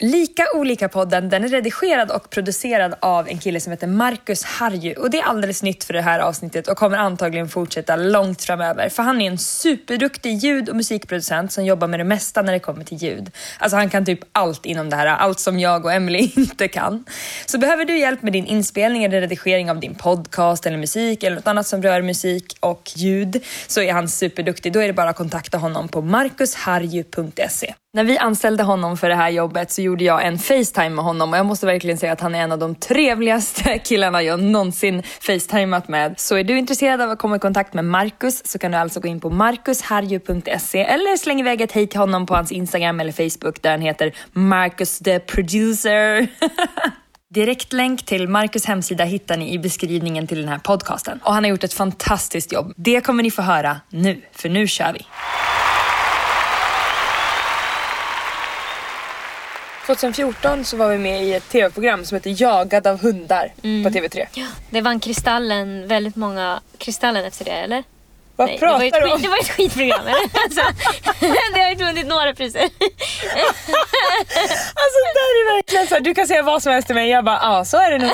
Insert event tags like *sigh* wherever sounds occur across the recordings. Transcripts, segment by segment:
Lika olika-podden den är redigerad och producerad av en kille som heter Marcus Harju och det är alldeles nytt för det här avsnittet och kommer antagligen fortsätta långt framöver för han är en superduktig ljud och musikproducent som jobbar med det mesta när det kommer till ljud. Alltså han kan typ allt inom det här, allt som jag och Emily *laughs* inte kan. Så behöver du hjälp med din inspelning eller redigering av din podcast eller musik eller något annat som rör musik och ljud så är han superduktig. Då är det bara att kontakta honom på marcusharju.se. När vi anställde honom för det här jobbet så gjorde jag en Facetime med honom och jag måste verkligen säga att han är en av de trevligaste *laughs* killarna jag någonsin Facetimat med. Så är du intresserad av att komma i kontakt med Marcus så kan du alltså gå in på marcusharju.se eller släng iväg ett hej till honom på hans Instagram eller Facebook där han heter Marcus the producer. *laughs* Direktlänk till Marcus hemsida hittar ni i beskrivningen till den här podcasten. Och han har gjort ett fantastiskt jobb. Det kommer ni få höra nu, för nu kör vi! 2014 så var vi med i ett tv-program som heter Jagad av hundar på TV3. Ja, det vann Kristallen, väldigt många Kristallen efter det eller? Vad Nej, pratar det, var du om? skit- det var ett skitprogram eller? *laughs* Alltså, *laughs* det har ju vunnit några priser. *laughs* Alltså det här är verkligen så här, du kan säga vad som helst till mig jag bara ja så är det nog.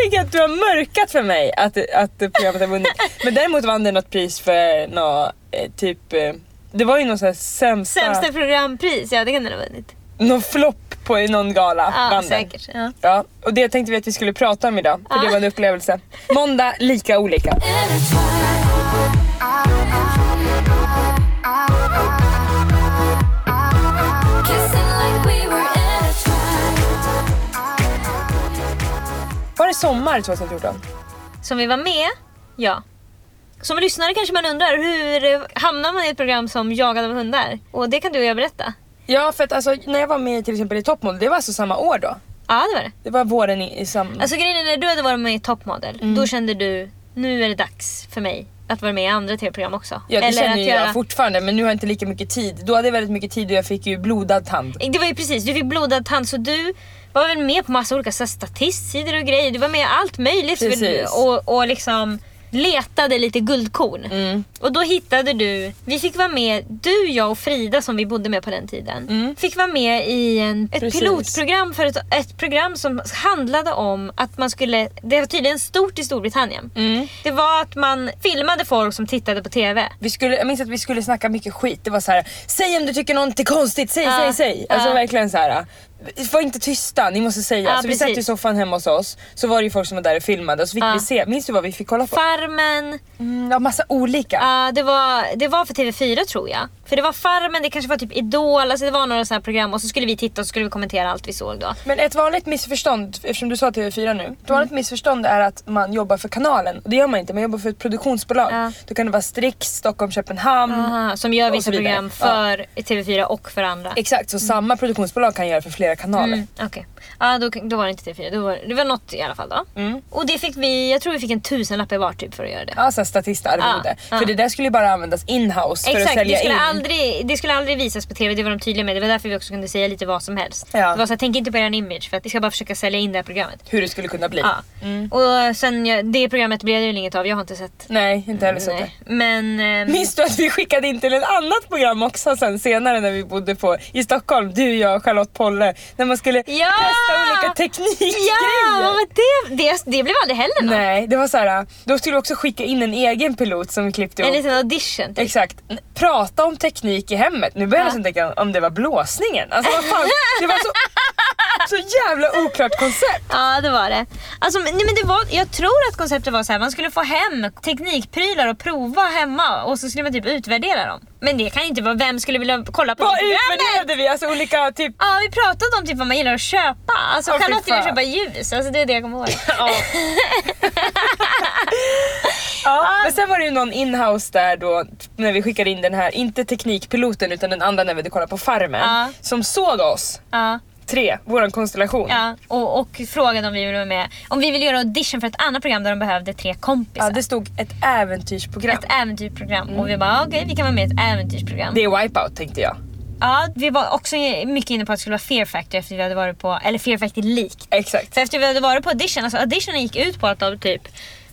Tänk att du har mörkat för mig att, att programmet har vunnit. Men däremot vann det något pris för nå eh, typ, eh, det var ju någon sån här sämsta, Sämsta programpris, ja det kan den ha vunnit. någon flopp på i någon gala. Ja, vann den. säkert. Ja. Ja, och det tänkte vi att vi skulle prata om idag, för det Ja. var en upplevelse. Måndag, lika olika. Var det sommar 2014? Som vi var med, ja. Som lyssnare kanske man undrar, hur hamnar man i ett program som Jagad av hundar? Och det kan du och jag berätta. Ja, för att alltså, när jag var med till exempel i Toppmodell, det var alltså samma år då. Ja det var det. Det var våren i, i samma... Alltså grejen är när du hade varit med i Topmodel, Mm. då kände du, nu är det dags för mig att vara med i andra tv-program också. ja, det känner att ju jag fortfarande, men nu har jag inte lika mycket tid. Då hade jag väldigt mycket tid och jag fick ju blodad tand. Det var ju precis, du fick blodad tand så du var väl med på massa olika så här, statistsidor och grejer. Du var med i allt möjligt Precis. och, och liksom letade lite guldkorn. Mm. Och då hittade du, vi fick vara med, du, jag och Frida som vi bodde med på den tiden. Fick vara med i en, ett Mm. Precis. pilotprogram för ett, ett program som handlade om att man skulle, det var tydligen stort i Storbritannien. Mm. Det var att man filmade folk som tittade på TV. Vi skulle, jag minns att vi skulle snacka mycket skit. Det var så här: säg om du tycker något är konstigt, säg, Ja, säg, säg. Alltså ja. verkligen så här. Var inte tysta, ni måste säga. Ja, så vi satt i precis. soffan hemma hos oss, så var det ju folk som var där och filmade och så fick Ja. vi se. Minns du vad vi fick kolla på? Farmen, Mm, ja, massa olika. Ja, det, var, det var för TV4 tror jag. För det var Farmen, det kanske var typ Idol, alltså det var några sådana här program och så skulle vi titta och så skulle vi kommentera allt vi såg då. Men ett vanligt missförstånd, eftersom du sa TV4 nu. Ett vanligt missförstånd är att man jobbar för kanalen. Och det gör man inte, man jobbar för ett produktionsbolag. Ja. Då kan det vara Strix, Stockholm, Köpenhamn. Aha, som gör vissa program för TV4 och för andra. Exakt, så samma produktionsbolag kan göra för flera kanalen. Mm, okay. Ja, då, då var det inte TV4. Då var, det var något i alla fall då. Mm. Och det fick vi, jag tror vi fick en tusenlapp i var typ för att göra det. Ja, så här statistarvode. Ja, För det där skulle ju bara användas in-house för att Exakt, det sälja skulle, in. aldrig, det skulle aldrig visas på TV, det var de tydliga med. Det var därför vi också kunde säga lite vad som helst. Ja. Det var så här, tänk inte på er image för att vi ska bara försöka sälja in det här programmet. Hur det skulle kunna bli. Ja. Och sen, ja, det programmet blev det ju inget av, jag har inte sett. Nej, inte heller sett det. Men... ehm, Minns du att vi skickade in till ett annat program också sen senare när vi bodde på, i Stockholm? Du, jag och Charlotte Polle. När man skulle Ja! Testa olika teknikgrejer. Ja, men det, det, det blev aldrig heller något. Nej, det var så här. Då skulle vi också skicka in en egen pilot som vi klippte En ihop. liten audition. Typ. Exakt. Prata om teknik i hemmet. Nu börjar jag Ja. nästan tänka om det var blåsningen. Alltså vad fan. Det var så, *laughs* så jävla oklart koncept. Ja det var det. Alltså, nej, men det var, jag tror att konceptet var så här, man skulle få hem teknikprylar och prova hemma och så skulle man typ utvärdera dem. Men det kan inte vara, vem skulle vilja kolla på Vad det utvärderade vi? Alltså olika typ... Ja vi pratade om typ vad man gillar att köpa. Alltså fy Charlotte gillar att köpa ljus, alltså det är det jag kommer ihåg. *laughs* Ja. *laughs* ja, men sen var det ju någon inhouse där då när vi skickade in den här, inte teknikpiloten utan den andra när vi hade kollat på Farmen. Ja. Som såg oss, Ja, tre, våran konstellation. ja. Och, och frågade om vi ville vara med. Om vi ville göra audition för ett annat program där de behövde tre kompisar. Ja, det stod ett äventyrsprogram. Ett äventyrsprogram. Och vi bara okej vi kan vara med i ett äventyrsprogram. Det är Wipeout tänkte jag. Ja, vi var också mycket inne på att det skulle vara Fear Factor efter vi hade varit på, eller Fear Factor lik. Exakt. För efter vi hade varit på audition, alltså auditionen gick ut på att de typ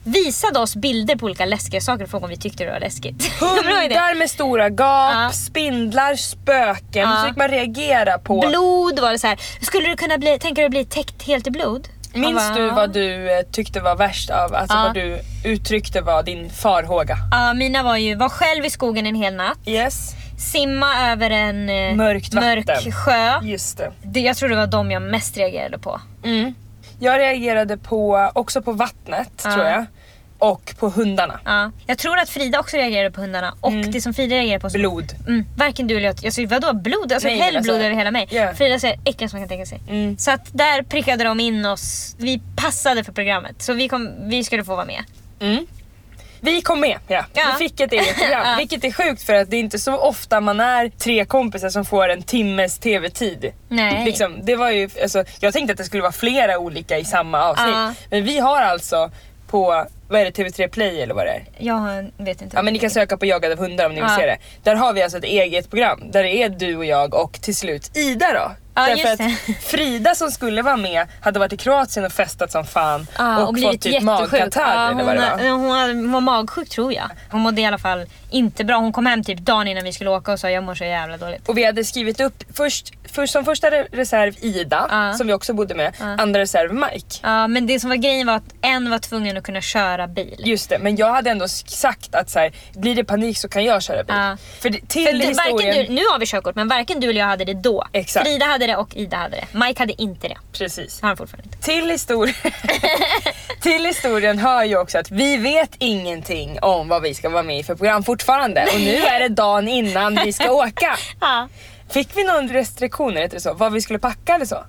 visade oss bilder på olika läskiga saker och frågade om vi tyckte det var läskigt. *laughs* Hundar med stora gap, Ja. spindlar, spöken. Ja. Så fick man reagera på. Blod var det så här. Skulle du kunna bli, tänka dig att bli täckt helt i blod? Minns bara, du vad du eh, tyckte var värst av, alltså Ja. vad du uttryckte var din farhåga? Ja, mina var ju, var själv i skogen en hel natt. Yes. Simma över en eh, vatten. mörk sjö. Just det. Det, jag tror det var de jag mest reagerade på. Mm. Jag reagerade på, också på vattnet tror jag. Och på hundarna. Ja. Jag tror att Frida också reagerade på hundarna och det som Frida reagerade på Blod. Mm, varken du eller jag. Jag sa vadå blod? Alltså Nej, men häll alltså- blod över hela mig. Ja. Frida säger äckligast man kan tänka sig. Mm. Så att där prickade de in oss. Vi passade för programmet. Så vi, kom, vi skulle få vara med. Mm. Vi kom med, ja. Ja. Vi fick ett eget program. Ja. Vilket är sjukt för att det är inte så ofta man är tre kompisar som får en timmes tv-tid. Nej. Liksom, det var ju, alltså, jag tänkte att det skulle vara flera olika i samma avsnitt. Ja. Men vi har alltså på, vad är det, TV3 Play eller vad det är? Jag vet inte. Ja men ni kan söka på Jagad av hundar om ni vill Ja. se det. Där har vi alltså ett eget program där det är du och jag och till slut Ida då. Ja, Därför just att *laughs* Frida som skulle vara med hade varit i Kroatien och festat som fan Ja, och, blivit fått typ magkatarr Ja, eller hon, vad det var. hon var magsjuk tror jag. Hon mådde i alla fall inte bra. Hon kom hem typ dagen innan vi skulle åka och sa jag mår så jävla dåligt. Och vi hade skrivit upp först, först som första re- reserv Ida Ja. som vi också bodde med, andra reserv Mike. Ja, men det som var grejen var att en var tvungen att kunna köra bil. Just det, men jag hade ändå sagt att så här, blir det panik så kan jag köra bil. Ja. För till För historien... du, nu har vi körkort men varken du eller jag hade det då. Exakt. Frida hade det och Ida hade det. Mike hade inte det. Precis. Har han fortfarande inte. Till, histor- *laughs* till historien hör ju också att vi vet ingenting om vad vi ska vara med i för program fortfarande. Och nu är det dagen innan vi ska åka. *laughs* Ja. Fick vi någon restriktioner, heter det så? Vad vi skulle packa eller så?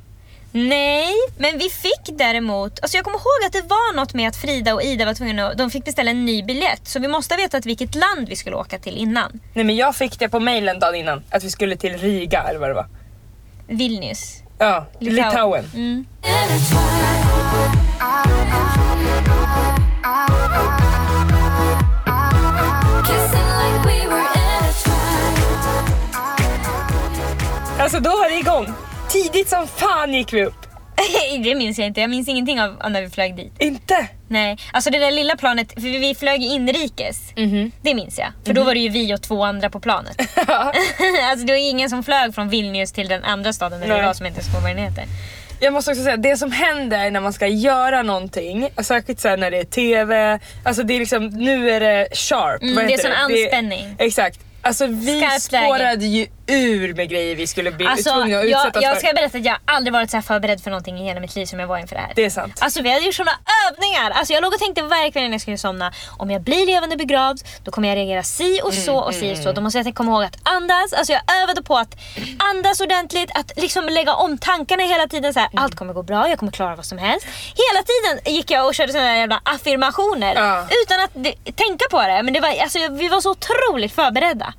Nej, men vi fick däremot... Alltså jag kommer ihåg att det var något med att Frida och Ida var tvungna att... De fick beställa en ny biljett. Så vi måste ha vetat vilket land vi skulle åka till innan. Nej men jag fick det på mailen dagen innan, att vi skulle till Riga eller vad det var. Vilnius. Ja, Litauen. Mm. Alltså då var det igång. Tidigt som fan gick vi upp. *laughs* det minns jag inte. Jag minns ingenting av av när vi flög dit. Inte? Nej, alltså det där lilla planet, för vi flög ju inrikes. Det minns jag. För då var det ju vi och två andra på planet. *laughs* *laughs* alltså det var ingen som flög från Vilnius till den andra staden där vi Nej. var som jag inte ens kommer ihåg vad den heter. Jag måste också säga, det som händer när man ska göra någonting, särskilt så här när det är TV, alltså det är liksom, nu är det sharp. Mm, vad det är heter sån Det- anspänning. exakt. Alltså vi Skarpt läge. spårade ju ur med grejer vi skulle bli Alltså, tvungna att jag, utsättas jag för. ska berätta att jag aldrig varit så här förberedd för någonting i hela mitt liv som jag var inför det här. Det är sant. Alltså vi hade gjort såna övningar. Alltså jag låg och tänkte varje kväll innan jag skulle somna. Om jag blir levande begravd, då kommer jag reagera si och så och si och så. Då måste jag komma ihåg att andas. Alltså jag övade på att andas ordentligt. Att liksom lägga om tankarna hela tiden. Så här, Allt kommer gå bra, jag kommer klara vad som helst. Hela tiden gick jag och körde där jävla affirmationer. Ja. Utan att tänka på det. Men det var, alltså, vi var så otroligt förberedda.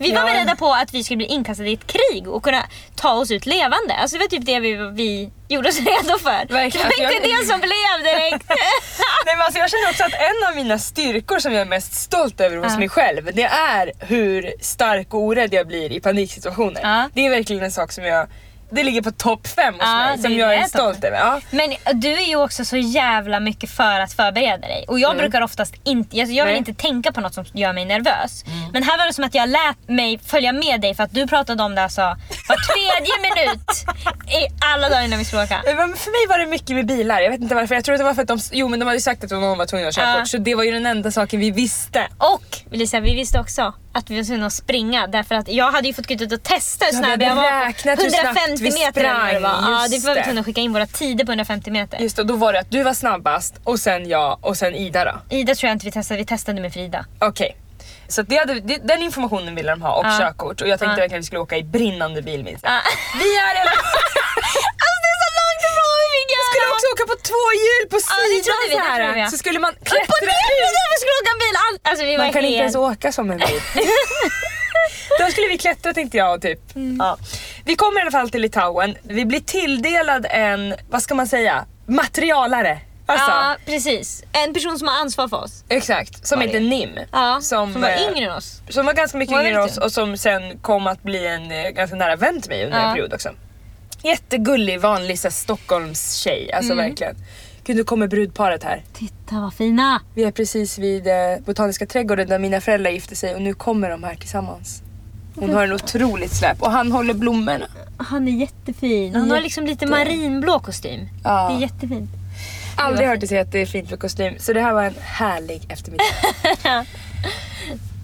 Vi var Ja. beredda på att vi skulle bli inkastade i ett krig och kunna ta oss ut levande. Alltså det var typ det vi, vi gjorde oss redo för. Verkligen. Det var inte Jag- det som blev direkt. *laughs* Nej, men alltså jag känner också att en av mina styrkor som jag är mest stolt över hos Ja. mig själv, det är hur stark och orädd jag blir i paniksituationer. Ja. Det är verkligen en sak som jag, det ligger på topp fem hos Ja, mig, som jag är är stolt över. Ja. Men du är ju också så jävla mycket för att förbereda dig. Och jag brukar oftast inte, alltså jag vill Mm. Nej. inte tänka på något som gör mig nervös. Men här var det som att jag lät mig följa med dig för att du pratade om det alltså var tredje minut i alla dagar innan vi skulle åka. Eh, Men för mig var det mycket med bilar, jag vet inte varför. Jag tror att det var för att de, jo men de hade sagt att någon var tvungen att ha körkort Ja. så det var ju den enda saken vi visste. Och Lisa, vi visste också att vi var tvungna att springa därför att jag hade ju fått gå ut och testa hur snabb jag var. räknat hur snabbt 150 vi meter eller det var. Ja, det var vi tvungna att skicka in våra tider på 150 meter. Just det, då var det att du var snabbast och sen jag och sen Ida då. Ida tror jag inte vi testade, vi testade med Frida. Okej. Så det hade, det, den informationen ville de ha och Ja. körkort och jag tänkte Ja. verkligen att vi skulle åka i brinnande bil minns jag. Ja. Vi är redan... *laughs* Alltså det är så långt ifrån vi fick göra! skulle också åka på två hjul på sidan vi, så här. vi. Så skulle man klättra ut. vi skulle åka bil! All- Alltså vi var Man kan inte ens helt... åka som en bil. *laughs* Då skulle vi klättra tänkte jag typ. Ja. Vi kommer i alla fall till Litauen. Vi blir tilldelad en, vad ska man säga, materialare. Alltså, Ja precis. En person som har ansvar för oss. Exakt, som Var heter det? Nim. Ja, som, var eh, yngre än oss. Som var ganska mycket Var yngre än oss inte? och som sen kom att bli en eh, ganska nära vän till mig under Ja. en period också. Jättegullig, vanlig så här, Stockholms tjej, alltså Mm. verkligen. Gud, nu kommer brudparet här. Titta vad fina! Vi är precis vid eh, Botaniska trädgården där mina föräldrar gifte sig och nu kommer de här tillsammans. Hon har en otroligt släp och han håller blommorna. Han är jättefin. Han har liksom lite marinblå kostym. Ja. Det är jättefint. Aldrig hört dig säga att det är fint för kostym. Så det här var en härlig eftermiddag. *laughs*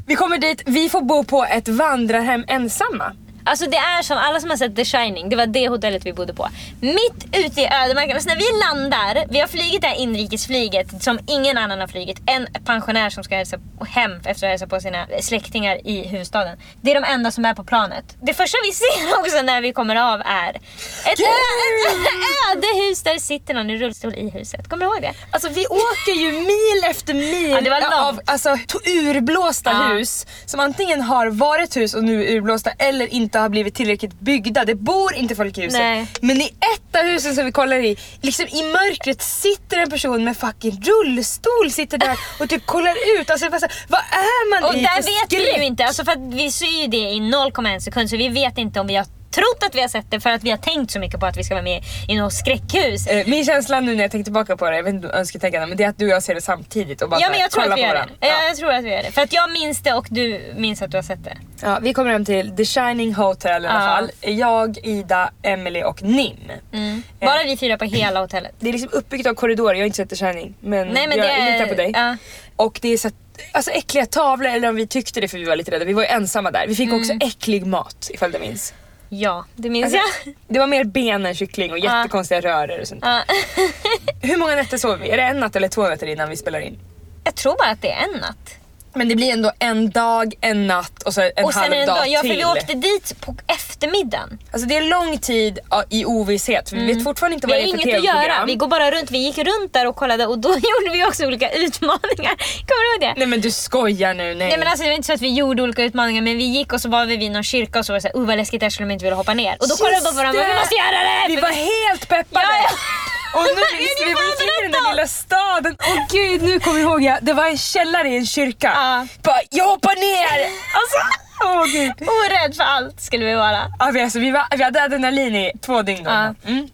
vi kommer dit, vi får bo på ett vandrarhem ensamma. Alltså det är som alla som har sett The Shining, det var det hotellet vi bodde på. Mitt ute i ödemarken, alltså när vi landar, vi har flugit det här inrikesflyget som ingen annan har flugit. En pensionär som ska hälsa hem efter att ha hälsat på sina släktingar i huvudstaden. Det är de enda som är på planet. Det första vi ser *laughs* också när vi kommer av är ett *laughs* ödehus där sitter någon i rullstol i huset. Kommer du ihåg det? Alltså vi åker ju mil efter mil Ja, det var långt. av alltså, urblåsta Ja. hus som antingen har varit hus och nu är urblåsta eller inte har blivit tillräckligt byggda. Det bor inte folk i huset. Nej. Men i ett av husen som vi kollar i, liksom i mörkret sitter en person med fucking rullstol sitter där *laughs* och typ kollar ut. Alltså, vad är man Och i där för vet vi skräck? ju inte, alltså för vi ser ju det i 0,1 sekund så vi vet inte om vi har trott att vi har sett det för att vi har tänkt så mycket på att vi ska vara med i något skräckhus. Eh, Min känsla nu när jag tänker tillbaka på det, jag vet inte om önsketänkandet, men det är att du och jag ser det samtidigt och bara Ja men jag tror kollar att vi på det. varandra. Ja. Ja. Jag tror att vi gör det. För att jag minns det och du minns att du har sett det. Ja, vi kommer hem till The Shining Hotel i alla Ja. fall. Jag, Ida, Emily och Nim. Mm. Eh. Bara vi fyra på hela hotellet. Det är liksom uppbyggt av korridorer, jag har inte sett The Shining men, Nej, men jag det är- litar på dig. ja. Och det är så alltså äckliga tavlor, eller om vi tyckte det för vi var lite rädda. Vi var ju ensamma där. Vi fick Mm. också äcklig mat ifall du minns. Ja, det minns Alltså, jag. det var mer ben än kyckling och jättekonstiga röror och sånt. Ja. Hur många nätter sov vi? Är det en natt eller två nätter innan vi spelar in? Jag tror bara att det är en natt. Men det blir ändå en dag, en natt och så en och halv en dag dag, ja för till. vi åkte dit på eftermiddagen. Alltså det är lång tid i ovisshet för vi vet fortfarande inte Vi vad har det är för inget att göra, tv-program. vi går bara runt. Vi gick runt där och kollade och då *laughs* gjorde vi också olika utmaningar. *laughs* Kommer du ihåg det? Nej men du skojar nu, nej. Nej men alltså det var inte så att vi gjorde olika utmaningar men vi gick och så var vi vid någon kyrka och så var det såhär, uh vad läskigt där skulle man inte vilja hoppa ner. Och då kollade vi på varandra, vi måste göra det! Vi var helt peppade! Ja, ja. *laughs* Och nu det vi var i den där lilla staden. Åh gud, nu kommer jag ihåg jag. Det var en källare i en kyrka. Ja. Bara, jag hoppar ner! Alltså, åh gud. Orädd för allt skulle vi vara. Ja, vi, alltså, vi, var, vi hade adrenalin i två dygn. då. Ja. Mm.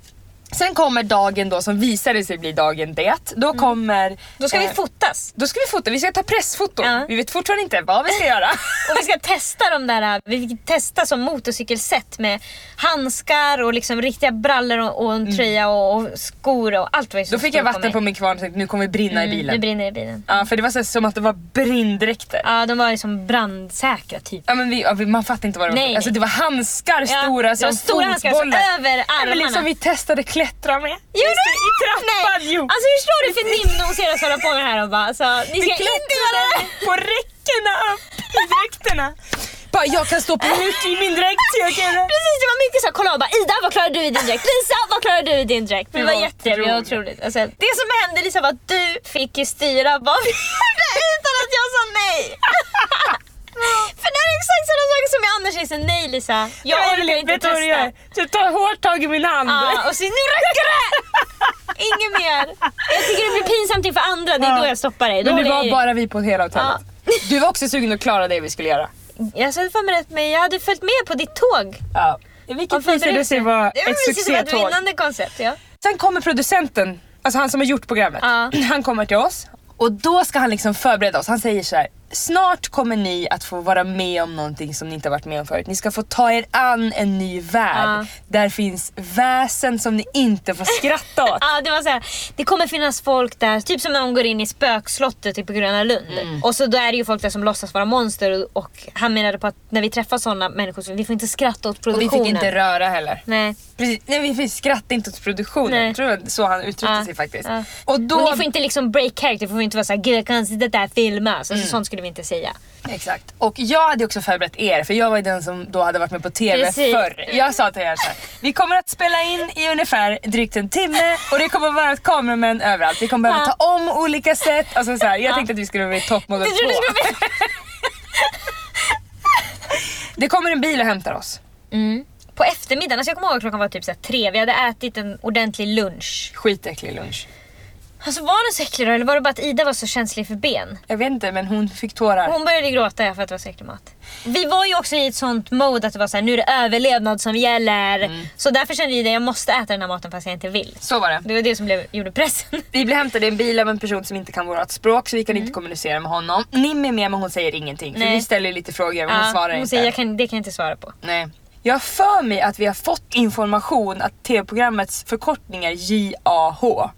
Sen kommer dagen då som visade sig bli dagen det. Då kommer... Mm. Då ska vi eh, fotas. Då ska vi fota, vi ska ta pressfoton. Ja. Vi vet fortfarande inte vad vi ska göra. *laughs* Och vi ska testa de där, vi fick testa som motorcykelset med handskar och liksom riktiga brallor och, och en tröja och, och skor och allt Mm. Då fick jag vatten på min kvarn och tänkte nu kommer vi brinna i Mm, bilen. Nu brinner det i bilen. Ja, för det var så, som att det var brinndräkter. Ja, de var liksom brandsäkra typ. Ja, men vi, ja, vi, man fattar inte vad det var. Nej, Alltså, det var handskar Ja, stora det som var stora handskar fotbollar. så över Ja, men armarna. liksom vi testade klättra med. Gjorde du? I trappan, Nej. jo. Alltså hur slår det för Nim hon ser oss hålla på med det här och bara alltså, ni ska inte göra det! på räckena upp i dräkterna. Bara, jag kan stå på *laughs* huk i min dräkt. så Jag kan... Precis, det var mycket så kolla bara Ida vad klarar du i din dräkt? Lisa vad klarar du i din dräkt? Det Det var jätteroligt. Var otroligt. Alltså, det som hände Lisa var att du fick ju styra vad vi *laughs* gjorde utan att jag sa nej. För det är exakt sådana saker som jag annars säger nej Lisa. Jag Ja, orkar inte vet du du testa. gör? Så ta hårt tag i min hand. Ja, och så nu räcker det! Inget mer. Jag tycker det blir pinsamt inför andra, det är då jag stoppar dig. Då Men det jag var bara vi på hela hotellet. Du var också sugen att klara det vi skulle göra. Jag såg för mig rätt men jag hade följt med på ditt tåg. Ja. Vilket visade sig vara Det ett visade sig vara ett succétåg. vinnande koncept. Ja. Sen kommer producenten, alltså han som har gjort programmet. Ja. *clears throat* Han kommer till oss och då ska han liksom förbereda oss. Han säger så här. Snart kommer ni att få vara med om någonting som ni inte har varit med om förut. Ni ska få ta er an en ny värld. Ja. Där finns väsen som ni inte får skratta åt. *laughs* Ja, det var så här, det kommer finnas folk där, typ som när de går in i spökslottet typ på Gröna Lund. Mm. Och så då är det ju folk där som låtsas vara monster och, och han menade på att när vi träffar sådana människor så vi får inte skratta åt Och vi produktionen. fick inte röra heller. Nej. Precis. Nej, vi fick skratta inte åt produktionen. Nej. Jag tror var så han uttryckte Ja, sig faktiskt. Och då... Och ni får inte liksom break character, får inte vara såhär gud konstigt att det här filmas. Mm. Alltså, Sånt skulle vi inte säga. Exakt. Och jag hade också förberett er för jag var ju den som då hade varit med på TV Precis. förr. Jag sa till er så här, vi kommer att spela in i ungefär drygt en timme och det kommer att vara kameramän överallt. Vi kommer behöva Ja. ta om olika sätt. Alltså så här, jag tänkte att vi skulle bli toppmodell Du trodde 2. *laughs* det skulle kommer en bil och hämtar oss. mm. På eftermiddagen, alltså jag kommer ihåg klockan var typ så tre, vi hade ätit en ordentlig lunch. Skitäcklig lunch. Alltså var den så äcklig då? Eller var det bara att Ida var så känslig för ben? Jag vet inte men hon fick tårar. Hon började gråta för att det var så äcklig mat. Vi var ju också i ett sånt mode att det var så här, nu är det överlevnad som gäller. Mm. Så därför kände vi att jag måste äta den här maten fast jag inte vill. Så var det. Det var det som blev, gjorde pressen. *laughs* Vi blev hämtade i en bil av en person som inte kan vårt språk så vi kan Mm. inte kommunicera med honom. Nim är med men hon säger ingenting. För Nej. vi ställer lite frågor men hon svarar hon inte. säger jag kan, det kan jag inte svara på. Nej. Jag har för mig att vi har fått information att tv-programmets förkortning är JAH.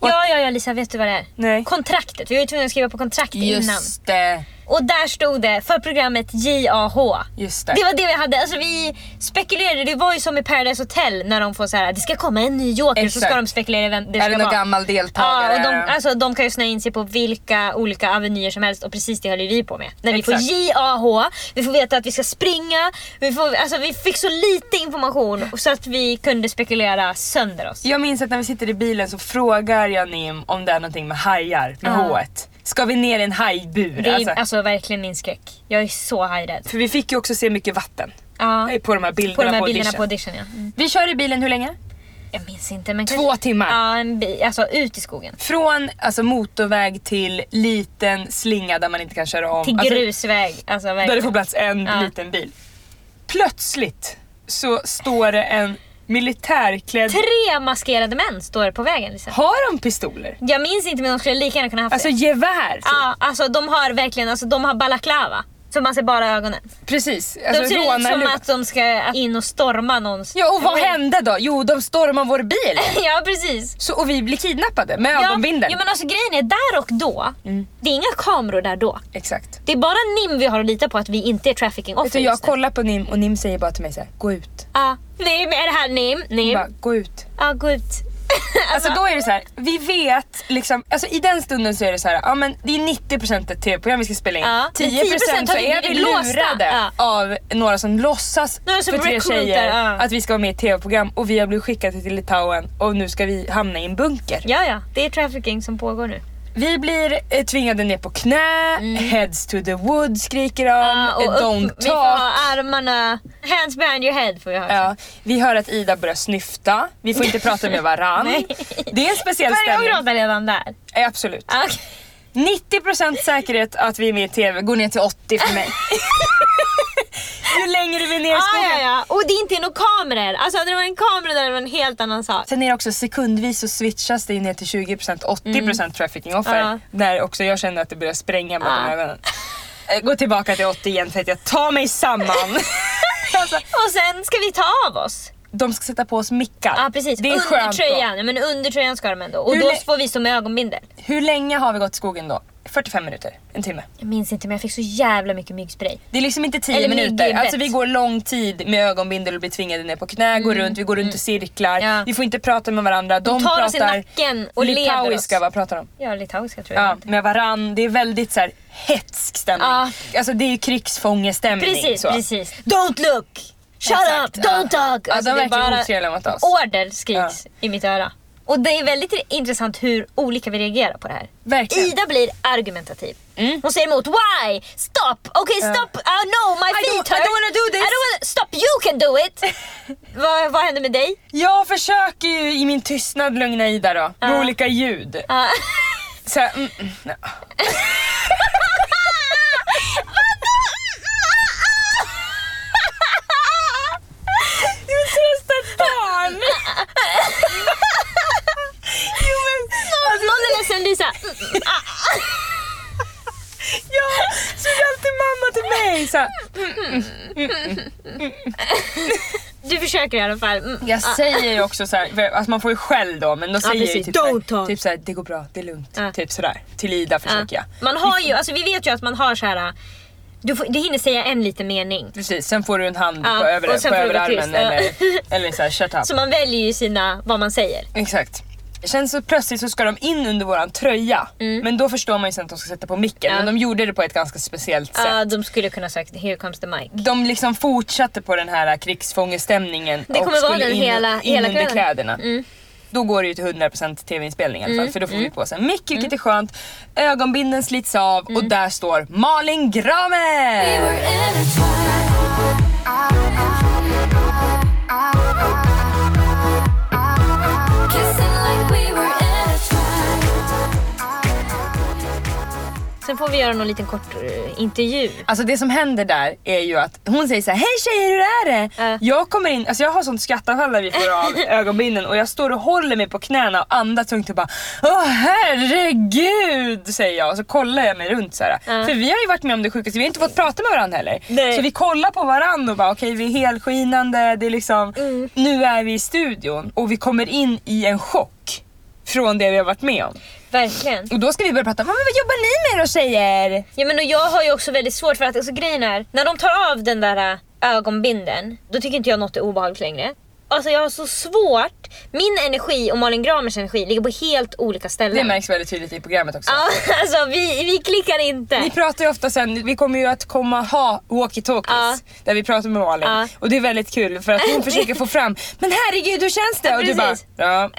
Ja, ja, ja Lisa, vet du vad det är? Nej. Kontraktet. Vi var ju tvungna att skriva på kontrakt innan. Just det. Och där stod det för programmet JAH. Just det. Det var det vi hade. Alltså vi spekulerade, det var ju som i Paradise Hotel när de får så här, det ska komma en ny joker så Exakt. ska de spekulera vem det ska är det någon vara. gammal deltagare? Ja, och de, alltså, de kan ju snöa in sig på vilka olika avenyer som helst och precis det höll ju vi på med. När vi Exakt. får JAH, vi får veta att vi ska springa, vi, får, alltså, vi fick så lite information så att vi kunde spekulera sönder oss. Jag minns att när vi sitter i bilen så frågar jag Nim om det är någonting med hajar, med Ja. H1. Ska vi ner i en hajbur? Det är Alltså, alltså, verkligen min skräck. Jag är så hajrädd. för vi fick ju också se mycket vatten Ja, på de här bilderna på de här på bilderna audition. på audition ja. Mm. Vi kör i bilen hur länge? Jag minns inte men Två kanske... timmar. Ja, en bi- alltså ut i skogen. Från alltså, motorväg till liten slinga där man inte kan köra om. Till Alltså, grusväg. Alltså där det får plats en Ja. liten bil. Plötsligt så står det en militärklädd... Tre maskerade män står på vägen. Liksom. Har de pistoler? Jag minns inte men de skulle lika gärna kunna haft Alltså det. gevär? typ. Ja, alltså de har verkligen, alltså de har balaklava. Så man ser bara ögonen. Precis. De Alltså, ser ut som att de ska in och storma någons... Ja och vad hände då? Jo de stormar vår bil. *laughs* ja precis. Så, och vi blir kidnappade med Ja, ögonbindel. ja men alltså grejen är där och då, Mm. det är inga kameror där då. Exakt. Det är bara NIM vi har att lita på att vi inte är trafficking offer jag nu. kollar på Nim och Nim säger bara till mig så här: gå ut. Ja, NIM, är det här NIM? NIM? Bara, gå ut. Ja, gå ut. Alltså då är det så här, vi vet liksom, alltså i den stunden så är det så här, ja men det är 90% ett tv-program vi ska spela in. Ja, men 10%, 10% så är vi lurade Ja. av några som låtsas Några som för tre tjejer ja. att vi ska vara med i ett tv-program och vi har blivit skickade till Litauen och nu ska vi hamna i en bunker. Ja, ja, det är trafficking som pågår nu. Vi blir eh, tvingade ner på knä, heads to the wood skriker de, Mm. Ja, eh, och upp, don't vi får talk. ha armarna, hands behind your head får vi ha. Ja, vi hör att Ida börjar snyfta, vi får inte *laughs* prata med varann. Nej. Det är en speciell Börjar jag stämning. gråta redan där? Ja, absolut. Okej. 90% säkerhet att vi är med i TV går ner till 80 för mig. *laughs* Ju längre vi är ner i Ja, skogen. ja, ja. Och det är inte några kameror. Alltså hade det var en kamera där det var en helt annan sak. Sen är det också sekundvis så switchas det ner till 20% 80% trafficking offer. Mm. Ja. När också jag känner att det börjar spränga bakom Ja. ögonen. Eh, Gå tillbaka till 80 igen för att jag tar mig samman. *laughs* alltså, Och sen ska vi ta av oss. de ska sätta på oss mickar. Ja precis, Det är under skönt då. tröjan. Ja, men under tröjan ska de ändå. Och Hur då får vi stå med ögonbindel. Hur länge har vi gått i skogen då? 45 minuter? En timme? Jag minns inte men jag fick så jävla mycket myggspray. Det är liksom inte 10 Eller minuter. Alltså vi går lång tid med ögonbindel och blir tvingade ner på knä, går runt, vi går runt i cirklar. Mm. Ja. Vi får inte prata med varandra. De, De tar oss i pratar nacken och leder litauiska, oss. vad pratar de? Ja, litauiska tror jag. Ja, med varann. Det är väldigt så här hetsk stämning. Ja. Alltså det är ju krigsfångestämning. Precis, så. precis. Don't look! Shut Exakt, up! Don't ja. talk! Ja, Alltså, de det är bara otrevliga mot oss. order skriks i mitt öra. Och det är väldigt intressant hur olika vi reagerar på det här. Verkligen. Ida blir argumentativ. Mm. Hon säger emot Why? Stop! Okay stop! Uh, no my I feet don't- I hurt! don't wanna do this. I don't wanna... Stop you can do it! *laughs* vad, vad händer med dig? Jag försöker ju i min tystnad lugna Ida då. Med olika ljud. Ja. Så här, mm, mm, *laughs* ja. Du är trösta ett barn! jo men Någon är mm, ah. ja, så är alltid mamma till mig. Så här, Du försöker i alla fall. Mm, Jag säger ju också så här, för, alltså man får ju skäll då men då säger jag ju precis. typ, så här, Don't talk. typ såhär, det går bra, det är lugnt. Ja. Typ sådär. Till Ida försöker jag. Man har ju, alltså vi vet ju att man har så här. Du, får, du hinner säga en liten mening. Precis, sen får du en hand Ja, på, över, och sen på får du vara överarmen tyst, eller, *laughs* eller såhär shut up. Så man väljer ju sina, vad man säger. Exakt. Sen så plötsligt så ska de in under våran tröja. Men då förstår man ju sen att de ska sätta på micken. Mm. Ja. Men de gjorde det på ett ganska speciellt sätt. Ja, de skulle kunna sagt here comes the mic. De liksom fortsatte på den här krigsfångestämningen Det kommer och vara skulle den in, hela- in hela under kvällen. kläderna. Mm. Då går det ju till 100% tv-inspelning i alla fall för då får vi på sig en mick Mm. vilket är skönt. Ögonbinden slits av och där står Malin Gramer! We får vi göra någon liten kort eh, intervju. Alltså det som händer där är ju att hon säger så här: hej tjejer hur är det? Ja. Jag kommer in, alltså jag har sånt skrattanfall när vi får av *laughs* ögonbindel och jag står och håller mig på knäna och andas tungt och bara Åh herregud säger jag och så kollar jag mig runt så här. För vi har ju varit med om det sjukaste, vi har inte fått prata med varandra heller. Nej. Så vi kollar på varandra och bara okej vi är helskinande, det är liksom, Mm. nu är vi i studion och vi kommer in i en chock från det vi har varit med om. Verkligen. Och då ska vi börja prata, "Men vad jobbar ni med då tjejer? Ja men och jag har ju också väldigt svårt för att alltså, grejen är, när de tar av den där äh, ögonbinden, då tycker inte jag något är obehagligt längre. Alltså jag har så svårt, min energi och Malin Gramers energi ligger på helt olika ställen. Det märks väldigt tydligt i programmet också. Ja, *laughs* alltså vi, vi klickar inte. Ni pratar ju ofta sen, vi kommer ju att komma ha walkie-talkies Ja. där vi pratar med Malin. Ja. Och det är väldigt kul för att hon *laughs* försöker få fram, men herregud hur känns det? Och du bara, *laughs* ja,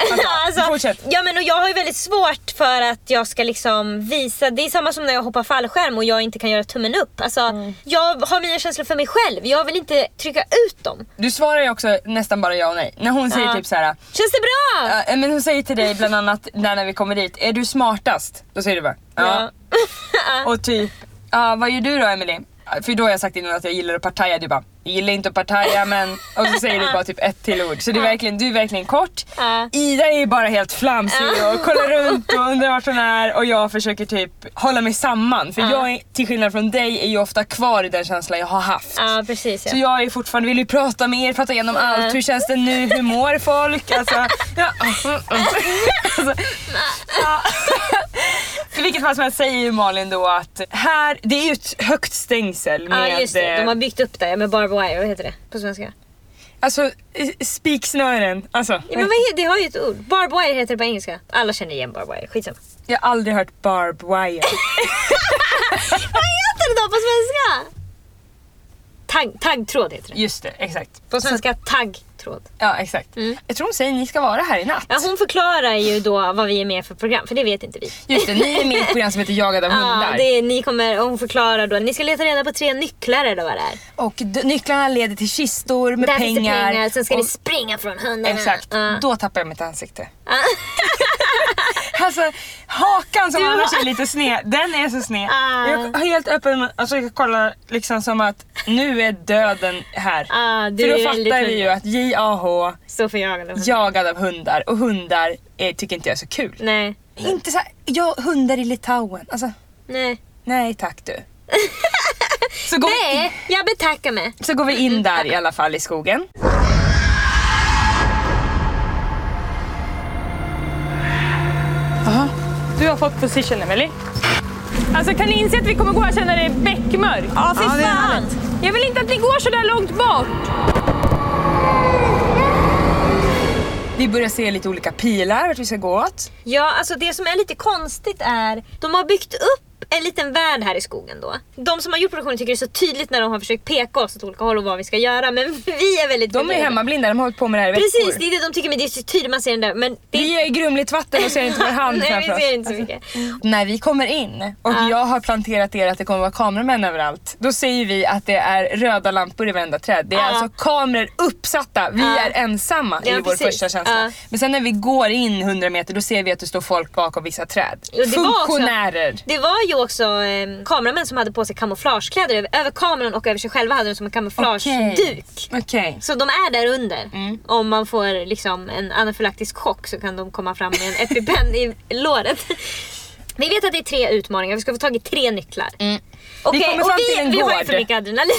alltså, fortsätt. ja men och jag har ju väldigt svårt för att jag ska liksom visa, det är samma som när jag hoppar fallskärm och jag inte kan göra tummen upp. Alltså, Mm. Jag har mina känslor för mig själv, jag vill inte trycka ut dem. Du svarar ju också nästan bara ja och nej. När hon säger Ja. typ så här. Känns det bra? ja, men hon säger till dig bland annat där när vi kommer dit, är du smartast? Då säger du bara ja. *laughs* Och typ, ja vad gör du då Emily? För då har jag sagt innan att jag gillar att partaja, du bara jag gillar inte att partaja men och så säger du bara typ ett till ord. Så det är verkligen, du är verkligen kort. Ida är bara helt flamsig och kollar runt och undrar vart hon är och jag försöker typ hålla mig samman. För jag är, till skillnad från dig är ju ofta kvar i den känslan jag har haft. Ja precis ja. Så jag är fortfarande, vill ju prata med er, prata igenom allt. Hur känns det nu? Hur mår folk? Alltså, ja. *laughs* alltså, ja. I vilket fall som helst säger ju Malin då att här, det är ju ett högt stängsel med... Ja just det, de har eh, byggt upp det med barbed wire, vad heter det på svenska? Alltså spiksnören. Alltså, Ja, men vad det har ju ett ord. Barbed wire heter det på engelska. Alla känner igen barbed wire, skitsamma. jag har aldrig hört barb wire. *laughs* Vad heter det då på svenska? Tagg, taggtråd heter det. Just det, exakt. På svenska taggtråd. Ja exakt. Mm. Jag tror hon säger ni ska vara här i natt. Ja, hon förklarar ju då vad vi är med för program, för det vet inte vi. Just det, ni är med i ett program som heter Jagad av *laughs* Ja, hundar. det är, ni kommer, hon förklarar då, ni ska leta reda på tre nycklar eller vad det är. Och nycklarna leder till kistor med Där finns det pengar. pengar, sen ska och, ni springa från hundarna. Exakt, Ja. då tappar jag mitt ansikte. *laughs* *laughs* Alltså hakan som annars har- är lite sned, den är så sned. Ah. Jag är helt öppen, alltså jag kollar liksom som att nu är döden här. Ah, För då fattar vi ju att JAH, Så för jagande hundar. jagad av hundar och hundar är, tycker inte jag är så kul. Nej. Inte så här, ja hundar i Litauen, alltså Nej. nej tack du. *laughs* så, går vi, Nej, jag betackar mig. så går vi in där i alla fall i skogen. Du har fått position Emily. Alltså kan ni inse att vi kommer gå här sen när det är beckmörkt? Ja, fy det är fan. Jag vill inte att ni går så där långt bort. Vi börjar se lite olika pilar vart vi ska gå åt. Ja, alltså det som är lite konstigt är, de har byggt upp en liten värld här i skogen då. De som har gjort produktionen tycker det är så tydligt när de har försökt peka oss åt olika håll och vad vi ska göra, men *laughs* vi är väldigt De är hemmablinda, de har hållit på med det här i Precis, veckor. det är det de tycker, men det är så tydligt man ser den där. Men det Vi är i grumligt vatten och ser inte vår hand *laughs* Nej, vi ser inte så mycket. När vi kommer in och Ja. jag har planterat er att det kommer vara kameramän överallt. Då säger vi att det är röda lampor i varenda träd. Det är Ja. alltså kameror uppsatta. Vi Ja. är ensamma Ja, i vår precis. första känsla. Men sen när vi går in 100 meter då ser vi att det står folk bakom vissa träd. Det var också- Funktionärer. Det var ju också eh, kameramän som hade på sig kamouflagekläder över, över kameran och över sig själva hade de som en kamouflageduk. Okej. Så de är där under. Mm. Om man får liksom en anafylaktisk chock så kan de komma fram med en *laughs* EpiPen i låret. Vi vet att det är tre utmaningar, vi ska få tag i tre nycklar. Mm. Okej, Vi kommer fram vi, till en vi har ju gård. för mycket adrenalin.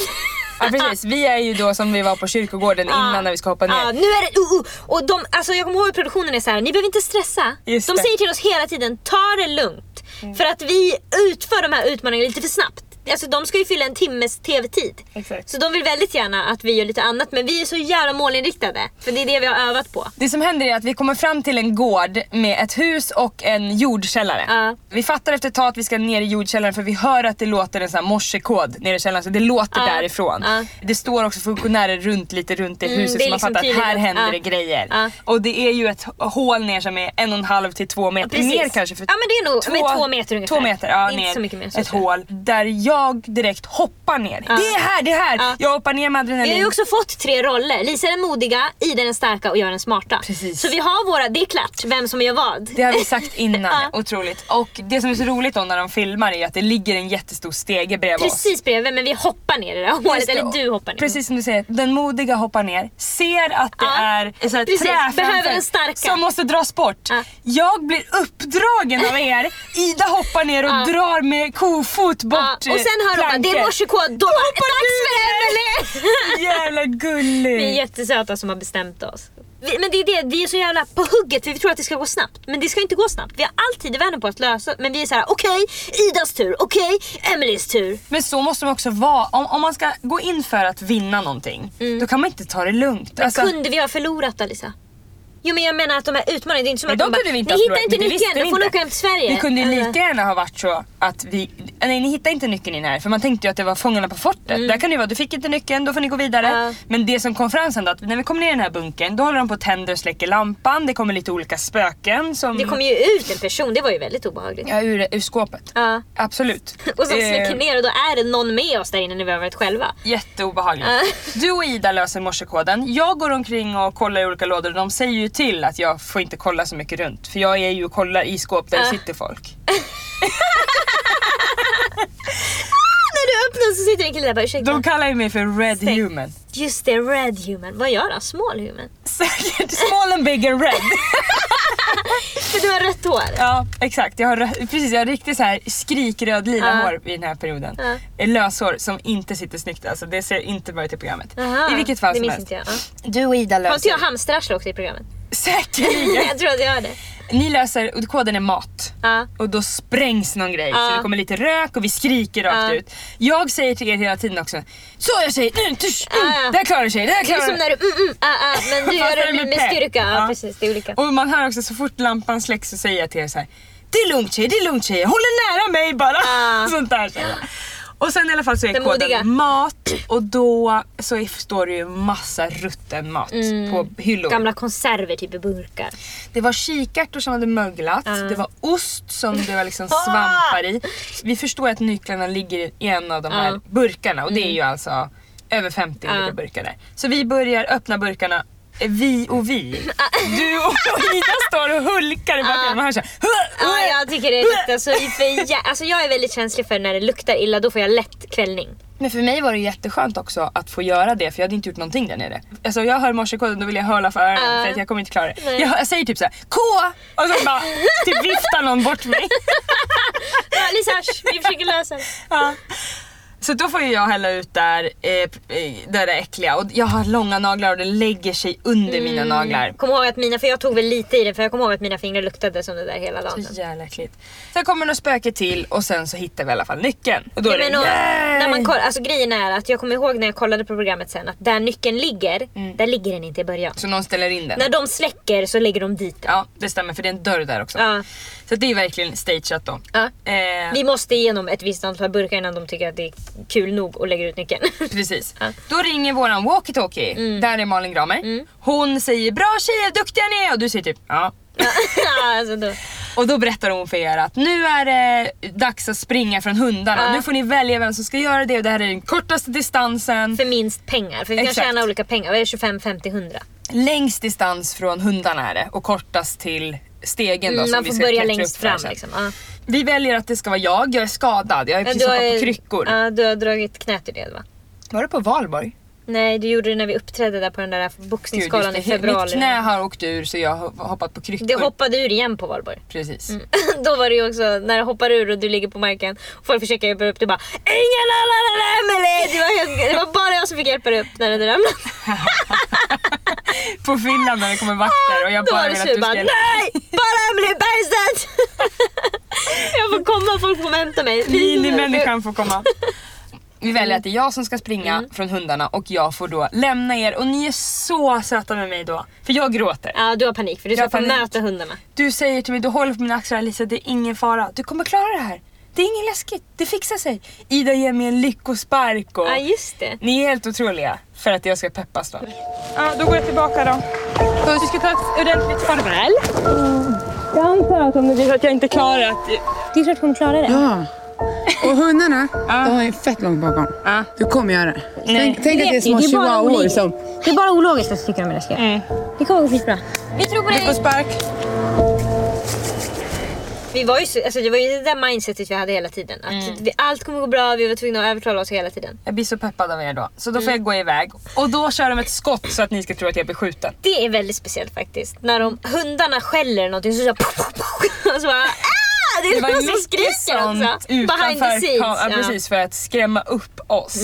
Ja, precis. Vi är ju då som vi var på kyrkogården innan när vi ska hoppa ner. Ja, nu är det, uh, uh. Och de, alltså jag kommer ihåg i produktionen är så här, ni behöver inte stressa. Just de det. säger till oss hela tiden, ta det lugnt. För att vi utför de här utmaningarna lite för snabbt. Alltså de ska ju fylla en timmes tv-tid. Exakt. Så de vill väldigt gärna att vi gör lite annat men vi är så jävla målinriktade. För det är det vi har övat på. Det som händer är att vi kommer fram till en gård med ett hus och en jordkällare. Ja. Vi fattar efter ett tag att vi ska ner i jordkällaren för vi hör att det låter en sån här morsekod nere i källaren så det låter Ja. därifrån. Ja. Det står också funktionärer runt lite runt det Mm, huset det så man liksom fattar att här händer det grejer. Och det är ju ett hål ner som är en och en halv till två meter. Precis. Mer kanske. För Ja, men det är nog- med två meter ungefär. Två meter, ja ner. ett hål där jag direkt hoppar ner. Det är här, det är här! Ja. Jag hoppar ner med Vi har adrenalin. ju också fått tre roller. Lisa är den modiga, Ida är den starka och jag är den smarta. Precis. Så vi har våra, det är klart vem som gör vad. Det har vi sagt innan, *laughs* Ja. otroligt. Och det som är så roligt då när de filmar är att det ligger en jättestor stege bredvid oss. Precis bredvid men vi hoppar ner i det här hålet. Eller du hoppar ner. Precis som du säger, den modiga hoppar ner, ser att det Ja, är så här precis. trä Behöver den starka. som måste dras bort. Ja. Jag blir uppdragen av er, *laughs* Ida hoppar ner och Ja. drar med kofot bort Ja, och sen hör de bara, det är morsekod, då det dags för Emelie! Jävla gullig! Vi är jättesöta som har bestämt oss. Vi, men det är det, vi är så jävla på hugget för vi tror att det ska gå snabbt. Men det ska inte gå snabbt. Vi har alltid i världen på att lösa Men vi är så här: okej, Idas tur, okej, Emelies tur. Men så måste man också vara. Om, om man ska gå in för att vinna någonting, då kan man inte ta det lugnt. Alltså, Kunde vi ha förlorat Alisa? Jo men jag menar att de här utmaningarna, det är inte som Men att de bara, kunde vi inte ni hittar inte nyckeln, då vi får ni åka hem till Sverige. Det kunde ju lika gärna ha varit så att vi... Nej ni hittar inte nyckeln in här för man tänkte ju att det var Fångarna på fortet. Där kan det ju vara, du fick inte nyckeln, då får ni gå vidare. Mm. Ja. Men det som kom fram sen då, att när vi kommer ner i den här bunkern då håller de på att tända och släcker lampan. Det kommer lite olika spöken som... Det kom ju ut en person, det var ju väldigt obehagligt. Ja, ur, ur skåpet. Ja. Absolut. *laughs* Och så Eh, släcker ner och då är det någon med oss där inne när vi har varit själva. Jätteobehagligt. Ja. Du och Ida löser morsekoden. Jag går omkring och kollar i olika lådor och de säger ju till att jag får inte kolla så mycket runt. För jag är ju och kollar i skåp där det Ja. sitter folk. *laughs* När du öppnar så sitter en kille där och bara ursäkta. De kallar ju mig för Red Stäng. Human. Just det, red human. Vad gör han? Small human? Säkert small and big and red. *laughs* För du har rött hår. ja exakt, jag har, rö- precis, jag har riktigt så här skrikröd lila Ja. hår i den här perioden. Ja. Ett Löshår som inte sitter snyggt alltså. Det ser inte bra ut i programmet. Aha, I vilket fall det som minns helst. inte jag. Ja. Du och Ida Har inte löser... jag hamsterarsle också i programmet? Säkerligen. *laughs* jag tror att jag har det. Ni löser, och koden är mat. Ja. Och då sprängs någon grej Ja. så det kommer lite rök och vi skriker rakt Ja. ut. Jag säger till er hela tiden också. Så jag säger, nu, tusch, mm, där klarar sig, där Det är klarar som när du mm, mm, ah, ah, men du *laughs* gör det med med, styrka. Precis, det är olika. Och man hör också så fort lampan släcks så säger jag till er så här. Det är lugnt tjejer, det är lugnt tjejer, håll er nära mig bara. *laughs* Sånt där säger jag. Och sen i alla fall så är Den koden modiga. mat och då så står det ju massa rutten mat på hyllor. Mm. Gamla konserver typ i burkar. Det var kikärtor som hade möglat, Ja. det var ost som det var liksom *laughs* Ah! svampar i. Vi förstår att nycklarna ligger i en av de här burkarna och det är ju alltså över 50 Ja. olika burkar där. Så vi börjar öppna burkarna, vi och vi. Du och Ida står och hulkar i bakgrunden. Man hör såhär... Ja, jag tycker det luktar så för jä- alltså Jag är väldigt känslig för när det luktar illa, då får jag lätt kvällning. Men för mig var det jätteskönt också att få göra det för jag hade inte gjort någonting där nere. Alltså jag hör morsekoden då vill jag hålla för öronen för att jag kommer inte klara det. Nej. Jag, jag säger typ såhär K! Och så bara typ viftar någon bort mig. *laughs* Ja, Lisa, vi försöker lösa det. Ja. Så då får ju jag hälla ut där, eh, eh, där det äckliga och jag har långa naglar och det lägger sig under Mm. mina naglar. Kom ihåg att mina, för jag tog väl lite i det för jag kommer ihåg att mina fingrar luktade som det där hela dagen. Så jävla äckligt. Sen kommer något spöke till och sen så hittar vi i alla fall nyckeln. Och då är det och, när man koll, alltså grejen är att jag kommer ihåg när jag kollade på programmet sen att där nyckeln ligger, Mm. där ligger den inte i början. Så någon ställer in den. När de släcker så lägger de dit den. Ja det stämmer för det är en dörr där också. Ja. Så det är verkligen stageat då. Ja. Eh, Vi måste igenom ett visst antal burkar innan de tycker att det är kul nog och lägger ut nyckeln. *laughs* Precis. Ja. Mm. Då ringer våran walkie-talkie. Där är Malin Gramer. Hon säger bra tjejer, duktiga ni är och du säger typ ja. *laughs* ja, alltså då. Och då berättar hon för er att nu är det dags att springa från hundarna. Ja. Nu får ni välja vem som ska göra det och det här är den kortaste distansen. För minst pengar. För vi kan Exakt. tjäna olika pengar. Vad är det? 25, 50, 100? Längst distans från hundarna är det och kortast till stegen då Mm, som man vi får ska börja längst fram liksom. Ja. Vi väljer att det ska vara jag, jag är skadad, jag har Ja, precis hoppat på kryckor. Ja, du har dragit knät ur det va? Var det på valborg? Nej, du gjorde det när vi uppträdde där på den där Gud, boxningsgalan i februari. Mitt knä har åkt ur så jag har hoppat på kryckor. Det hoppade ur igen på valborg. Precis. *laughs* Då var det ju också när det hoppar ur och du ligger på marken och folk försöker hjälpa upp. Du bara Ingen! Det var, helt, det var bara jag som fick hjälpa dig upp när du ramlade. *laughs* På fyllan när det kommer vakter och jag Då bara vill att du bara ska nej! Bara Emelie Bergstedt! *laughs* jag får komma, folk får hämta mig. Minimänniskan får komma. Vi väljer att det är jag som ska springa Mm. från hundarna och jag får då lämna er och ni är så söta med mig då. För jag gråter. Ja, du har panik för du ska få möta hundarna. Du säger till mig, du håller på mina axlar Alicia, det är ingen fara. Du kommer klara det här. Det är inget läskigt, det fixar sig. Ida ger mig en lyckospark och Ja, just det. ni är helt otroliga för att jag ska peppas då. Ja, då går jag tillbaka då. Så du ska ta ett ordentligt farväl. Jag antar att om det blir så att jag inte klarar att... Det är klart hon klarar det. Ja, *laughs* Och hundarna, de är fett långt bakom. Ja. Du kommer göra det. Tänk, tänk att det är små det är chihuahuor som... Det är bara ologiskt att du tycker de är läskiga. Mm. Det kommer gå skitbra. Vi tror på dig. Lyckospark. Vi var ju, så- alltså, det var ju det där mindsetet vi hade hela tiden. Att Mm. vi, allt kommer gå bra, vi var tvungna att övertala oss hela tiden. Jag blir så peppad av er då. Så då får jag gå iväg. Och då kör de ett skott så att ni ska tro att jag blir skjuten. Det är väldigt speciellt faktiskt. När de, hundarna skäller någonting så, så, *laughs* och så bara Det är någon som skriker också. Behind the scenes. kam- ja, precis, för att skrämma upp oss.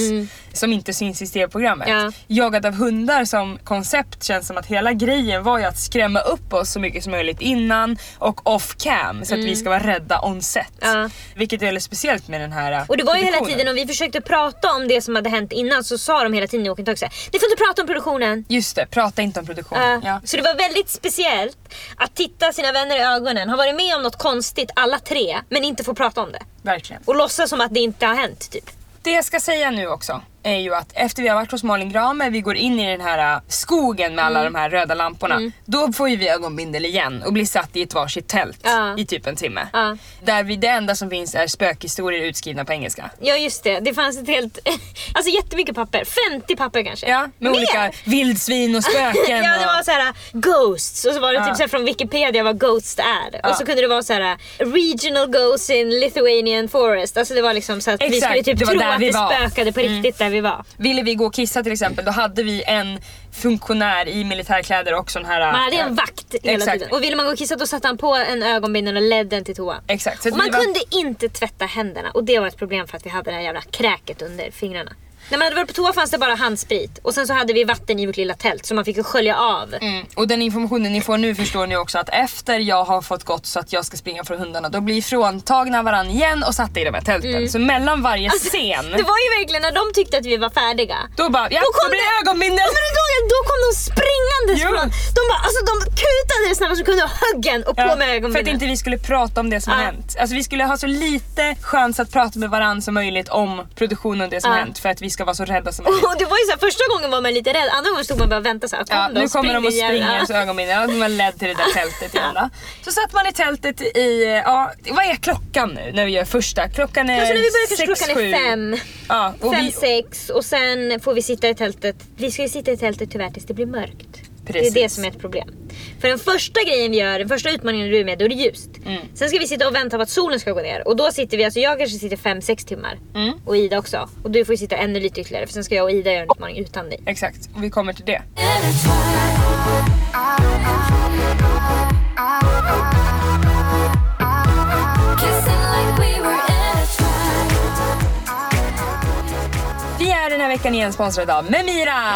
Som inte syns i tv-programmet. Ja. Jagad av hundar som koncept känns som att hela grejen var ju att skrämma upp oss så mycket som möjligt innan och off cam så att vi ska vara rädda on set. Ja. Vilket är väldigt speciellt med den här äh, Och det var ju hela produktionen. tiden om vi försökte prata om det som hade hänt innan så sa de hela tiden i walkie såhär Ni får inte prata om produktionen. Just det, prata inte om produktion. Ja. Ja. Så det var väldigt speciellt att titta sina vänner i ögonen, ha varit med om något konstigt alla tre men inte få prata om det. Verkligen. Och låtsas som att det inte har hänt typ. Det jag ska säga nu också är ju att efter vi har varit hos Malin Gramer, vi går in i den här äh, skogen med Mm. alla de här röda lamporna. Då får ju vi ögonbindel igen och blir satt i ett varsitt tält Ja. i typ en timme. Ja. Där vi, det enda som finns är spökhistorier utskrivna på engelska. Ja just det, det fanns ett helt, *laughs* alltså jättemycket papper. 50 papper kanske. Ja, med Mer. olika vildsvin och spöken. *laughs* Ja det var så här ghosts och så var det typ så här från Wikipedia vad ghost är. Och så kunde det vara så här regional ghosts in Lithuanian forest. Alltså det var liksom så att vi Exakt, skulle typ tro att vi det var. Mm. spökade på riktigt där vi var. Ville vi gå och kissa till exempel, då hade vi en funktionär i militärkläder och sån här... Man hade en vakt hela Exakt. tiden. Och ville man gå och kissa då satte han på en ögonbindel och ledde den till toa. Exakt. Så Och man var- kunde inte tvätta händerna och det var ett problem för att vi hade det här jävla kräket under fingrarna. När man hade varit på toa fanns det bara handsprit och sen så hade vi vatten i vårt lilla tält så man fick skölja av. Mm. Och den informationen ni får nu förstår ni också att efter jag har fått gått så att jag ska springa från hundarna då blir fråntagna varann igen och satta i de här tälten. Så mellan varje scen Det var ju verkligen när de tyckte att vi var färdiga. då bara ja, Då då, kom blir det ögonbindel. Ja, men då, då kom de springandes Jo. från... De, bara, alltså, de kutade det snabbast de kunde och högg en och på Ja, med för att ögonbindel. inte vi skulle prata om det som har Ja. hänt. Alltså vi skulle ha så lite chans att prata med varandra som möjligt om produktionen och det som Ja. hänt för att vi ska vara så rädda som möjligt. Och det var ju så här, första gången var man lite rädd, andra gången stod man bara och väntade såhär. Kom Ja, då, nu kommer de och springer så ögonbindel. Ja, de var ledd till det där tältet igen då. *laughs* Så satt man i tältet i, ja vad är klockan nu när vi gör första? Klockan är Alltså när vi börjar kanske sex, klockan sju. är fem. Ja, och Fem, vi, sex och sen får vi sitta i tältet. Vi ska ju sitta i tältet tyvärr tills det blir mörkt. Precis. Det är det som är ett problem. För den första grejen vi gör, den första utmaningen du är med, då är det ljust. Mm. Sen ska vi sitta och vänta på att solen ska gå ner. Och då sitter vi, alltså jag kanske sitter 5-6 timmar. Mm. Och Ida också. Och du får ju sitta ännu lite ytterligare för sen ska jag och Ida göra en utmaning utan dig. exakt, och vi kommer till det. Vi är den här veckan igen sponsrade av Memira!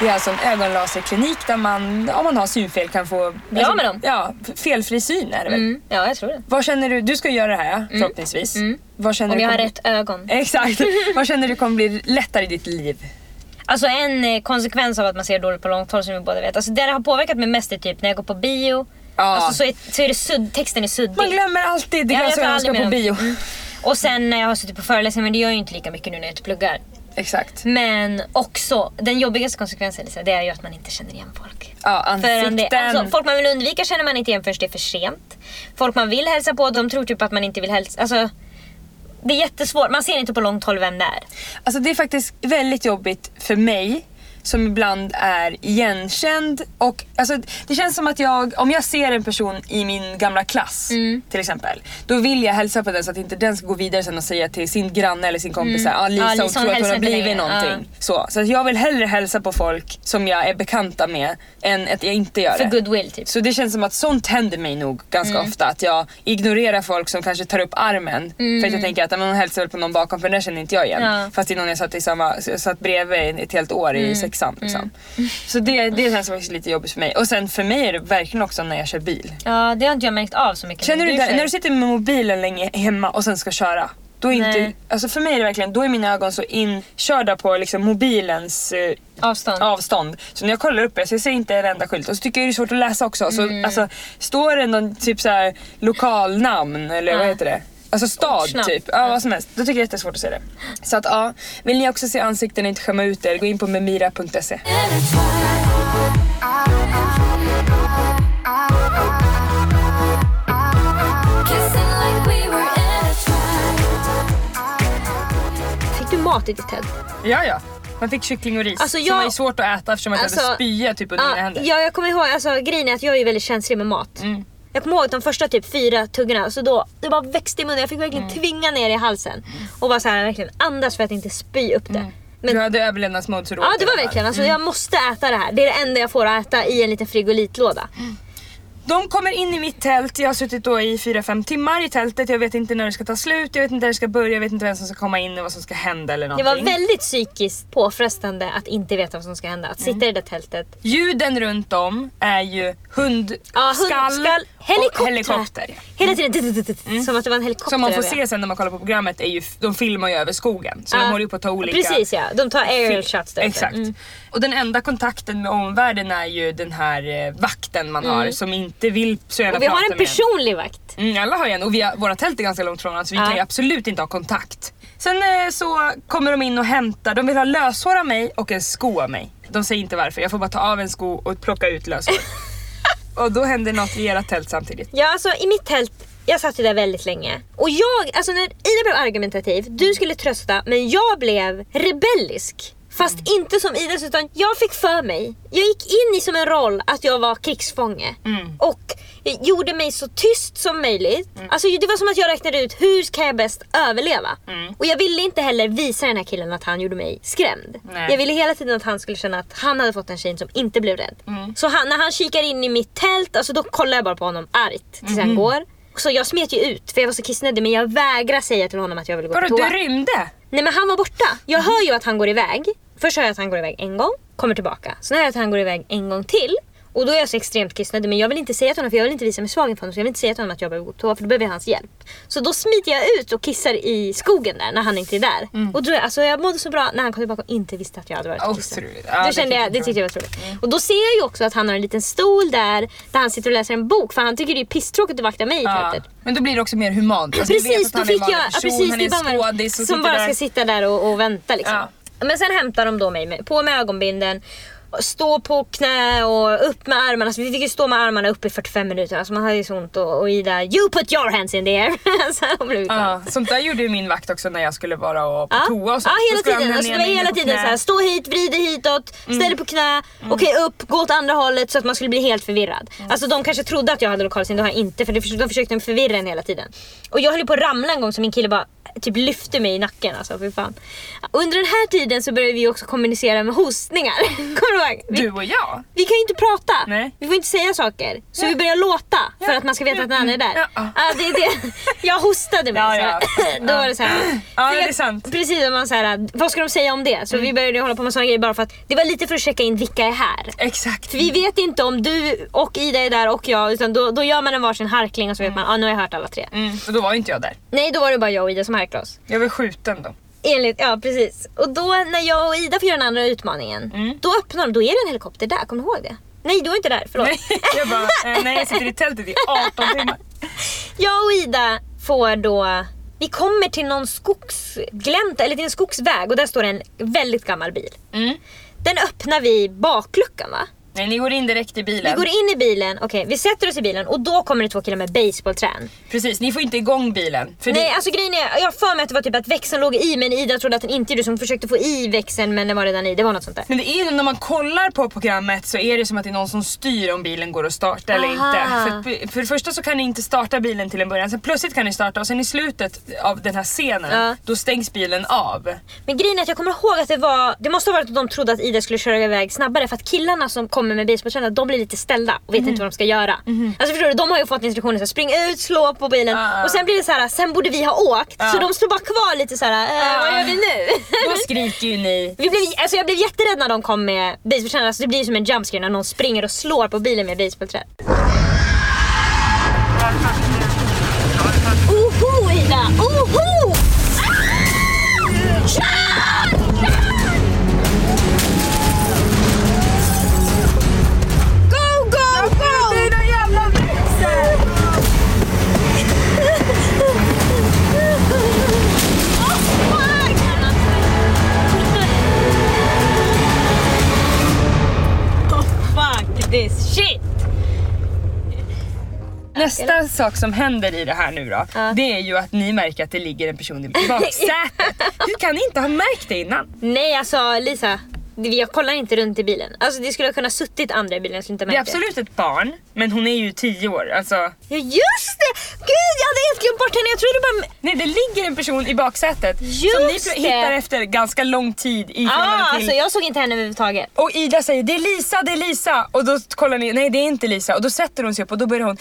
Det är alltså en ögonlaserklinik där man, om man har synfel, kan få... Bli av med dem. Ja, felfri syn är det väl? Mm. Ja, jag tror det. Vad känner du, du ska göra det här ja, förhoppningsvis. Vad känner Om du jag har rätt ögon. *laughs* Exakt. *laughs* Vad känner du kommer bli lättare i ditt liv? Alltså en eh, konsekvens av att man ser dåligt på långt håll som vi båda vet. Alltså det har påverkat mig mest är typ när jag går på bio. Ja. Alltså så är, så är det sudd, texten är suddig. Man glömmer alltid det Ja, jag ska på bio. Mm. Och sen när jag har suttit på föreläsningar, men det gör jag ju inte lika mycket nu när jag inte pluggar. Exakt. Men också, den jobbigaste konsekvensen Lisa, det är ju att man inte känner igen folk. Ja, ansikten. det, alltså, folk man vill undvika känner man inte igen förrän det är för sent. Folk man vill hälsa på, de tror typ att man inte vill hälsa. Alltså, det är jättesvårt, man ser inte på långt håll vem det är. Alltså det är faktiskt väldigt jobbigt för mig som ibland är igenkänd och alltså, det känns som att jag, om jag ser en person i min gamla klass Mm. till exempel, då vill jag hälsa på den så att inte den ska gå vidare sen och säga till sin granne eller sin kompis mm. ah, Lisa, hon Lisa, hon tror att hon har blivit någonting. Så, så att jag vill hellre hälsa på folk som jag är bekanta med än att jag inte gör För det. goodwill typ. Så det känns som att sånt händer mig nog ganska Mm. ofta. Att jag ignorerar folk som kanske tar upp armen. För att jag tänker att "Ja, men hon hälsar väl på någon bakom för den känner inte jag igen. Mm. Ja. Fast det är någon jag satt, i samma, satt bredvid ett helt år Mm. i sexan. Liksom. Så det, det känns faktiskt lite jobbigt för mig. Och sen för mig är det verkligen också när jag kör bil. Ja, det har inte jag märkt av så mycket. Känner men du det? kör- När du sitter med mobilen länge hemma och sen ska köra. Då är inte, alltså för mig är det verkligen, då är mina ögon så inkörda på liksom mobilens eh, Avstånd. avstånd. Så när jag kollar upp det så jag ser inte en enda skylt. Och så tycker jag det är svårt att läsa också. Så, Mm. alltså, står det någon typ så här lokalnamn eller vad Ja. heter det? Alltså stad Ortsnamn. typ. Ja, vad som helst. Då tycker jag det är jättesvårt att se det. Så att ja, vill ni också se ansikten och inte skämma ut er, gå in på memira.se. Fick du mat i ditt tält? Ja, ja. Man fick kyckling och ris Alltså, som jag- var svårt att äta eftersom man jag hade alltså, spya typ under mina händer. ja, jag kommer ihåg, alltså, grejen är att jag är väldigt känslig med mat. Mm. Jag kommer ihåg de första typ fyra tuggorna, så då, det bara växte i munnen. Jag fick verkligen Mm. tvinga ner i halsen. Och bara så här, verkligen andas för att inte spy upp det. Men, Du hade överlevnadsmode så du ja det var verkligen, alltså, jag måste äta det här. Det är det enda jag får att äta i en liten frigolitlåda. De kommer in i mitt tält, jag har suttit då i 4-5 timmar i tältet, jag vet inte när det ska ta slut, jag vet inte när det ska börja, jag vet inte vem som ska komma in och vad som ska hända eller Det någonting. var väldigt psykiskt påfrestande att inte veta vad som ska hända. Att Mm. sitta i det där tältet. Ljuden runt om är ju hundskall Ja, hundskall, helikopter. och helikopter. Hela tiden, som att det var en helikopter Som man får se sen när man kollar på programmet är ju, de filmar ju över skogen. Så de Ja. håller ju på att ta olika... Precis ja, de tar aerial shots där. Exakt. Mm. Och den enda kontakten med omvärlden är ju den här eh, vakten man har som inte vill så gärna Mm. Och vi har prata en med personlig vakt. Mm, alla har en och vi har, våra tält är ganska långt från varandra så vi Ja. kan ju absolut inte ha kontakt. Sen eh, så kommer de in och hämtar, de vill ha löshår av mig och en sko av mig. De säger inte varför, jag får bara ta av en sko och plocka ut löshår. *laughs* och då händer något i era tält samtidigt. Ja alltså i mitt tält, jag satt ju där väldigt länge. Och jag, alltså när Ida blev argumentativ, du skulle trösta men jag blev rebellisk. Fast Mm. inte som Idas utan jag fick för mig. Jag gick in i som en roll att jag var krigsfånge. Mm. Och gjorde mig så tyst som möjligt. Alltså det var som att jag räknade ut hur ska jag bäst överleva. Mm. Och jag ville inte heller visa den här killen att han gjorde mig skrämd. Nej. Jag ville hela tiden att han skulle känna att han hade fått en tjej som inte blev rädd. Mm. Så han, när han kikar in i mitt tält, alltså då kollar jag bara på honom argt tills Mm. han går. Så jag smet ju ut för jag var så kissnödig men jag vägrar säga till honom att jag vill gå Vadå, på toa. du rymde? Nej men han var borta. Jag hör ju att han går iväg. Först hör jag att han går iväg en gång, kommer tillbaka. Sen hör jag att han går iväg en gång till. Och då är jag så extremt kissnödig men jag vill inte säga till honom för jag vill inte visa mig svag inför honom så jag vill inte säga till honom att jag behöver gå på toa för då behöver jag hans hjälp. Så då smiter jag ut och kissar i skogen där när han inte är där. Mm. Och då, alltså, jag mådde så bra när han kom tillbaka och inte visste att jag hade varit och kissat. Otroligt. Ja, då det kände jag, det jag tyckte jag var troligt. Och då ser jag ju också att han har en liten stol där, där han sitter och läser en bok för han tycker det är pisstråkigt att vakta mig i Ja. tältet. Men då blir det också mer humant. Alltså, Precis, då fick jag... Ja, precis, det är bara som bara där. ska sitta där och, och vänta liksom. Ja. Men sen hämtar de då mig på med ögonbinden, stå på knä och upp med armarna. Så vi fick ju stå med armarna upp i 45 minuter. Alltså man hade ju så ont och, och Ida, you put your hands in the air. *laughs* så blev sånt där gjorde ju min vakt också när jag skulle vara och på Ja, toa och så. ja Då hela tiden. Alltså, det var hela tiden så här, stå hit, vrid dig hitåt, ställ dig på knä, okej upp, gå åt andra hållet så att man skulle bli helt förvirrad. Alltså de kanske trodde att jag hade lokalsinne, det har jag inte för de försökte, de försökte förvirra en hela tiden. Och jag höll ju på att ramla en gång så min kille bara typ lyfte mig i nacken alltså, fy fan. Under den här tiden så började vi också kommunicera med hostningar. *laughs* Kommer du ihåg? Vi, Du och jag? vi kan ju inte prata, Nej. vi får inte säga saker. Så vi börjar låta för att man ska veta att den andra är där. Ja, ja. Ja, det är det. *laughs* Jag hostade mig Ja, ja. *laughs* Då var det så här. Ja, För det är sant. Precis, man så här, vad ska de säga om det? Så vi började hålla på med såna grejer bara för att det var lite för att checka in vilka är här. Exakt. För vi vet inte om du och Ida är där och jag utan då, då gör man en varsin harkling och så vet man, ah, nu har jag hört alla tre. Mm, och då var ju inte jag där. Nej, då var det bara jag och Ida som harklade oss. Jag var skjuten då. Enligt, ja precis. Och då när jag och Ida får göra den andra utmaningen, Mm. då öppnar de, då är det en helikopter där, kommer du ihåg det? Nej, du var inte där, förlåt. Nej, *laughs* jag bara, eh, nej jag sitter i tältet i 18 timmar. *laughs* Jag och Ida får då vi kommer till någon skogsglänta, eller till en skogsväg och där står en väldigt gammal bil. Mm. Den öppnar vi bakluckan va? Nej, ni går in direkt i Vi bilen. går in i bilen, okej vi sätter oss i bilen och då kommer det två killar med basebollträn. Precis, ni får inte igång bilen. För Nej det, alltså grejen är, jag har för mig att det var typ att växeln låg i men Ida trodde att den inte gjorde så hon försökte få i växeln men den var redan i. Det var något sånt där. men det är ju när man kollar på programmet så är det som att det är någon som styr om bilen går att starta eller Aha. inte. För, för det första så kan ni inte starta bilen till en början, sen plötsligt kan ni starta och sen i slutet av den här scenen Ja. då stängs bilen av. Men grejen är att jag kommer ihåg att det var, det måste ha varit att de trodde att Ida skulle köra iväg snabbare för att killarna som kommer med basebollträn de blir lite ställda och vet Mhm. inte vad de ska göra. Alltså förstår du, de har ju fått instruktioner så spring ut, slå på bilen Ja, ja. och sen blir det så här, sen borde vi ha åkt. Så de står bara kvar lite så här, eh, vad gör vi nu? Då skriker ju ni. *laughs* Vi blev, alltså jag blev jätterädd när de kom med basebollträn, alltså det blir som en jumpscare när någon springer och slår på bilen med basebollträn. Sak som händer i det här nu då, Ja. det är ju att ni märker att det ligger en person i *laughs* baksätet. Hur kan inte ha märkt det innan? Nej alltså Lisa, jag kollar inte runt i bilen. Alltså det skulle ha kunnat suttit andra i bilen, jag skulle inte ha Det är märkt absolut ett barn, men hon är ju tio år. Alltså, Ja just det! Gud jag hade helt glömt bort henne, jag trodde bara... nej, det ligger en person i baksätet som ni Just det. hittar efter ganska lång tid i Ah, till alltså jag såg inte henne överhuvudtaget. Och Ida säger det är Lisa, det är Lisa och då kollar ni, nej det är inte Lisa och då sätter hon sig upp och då börjar hon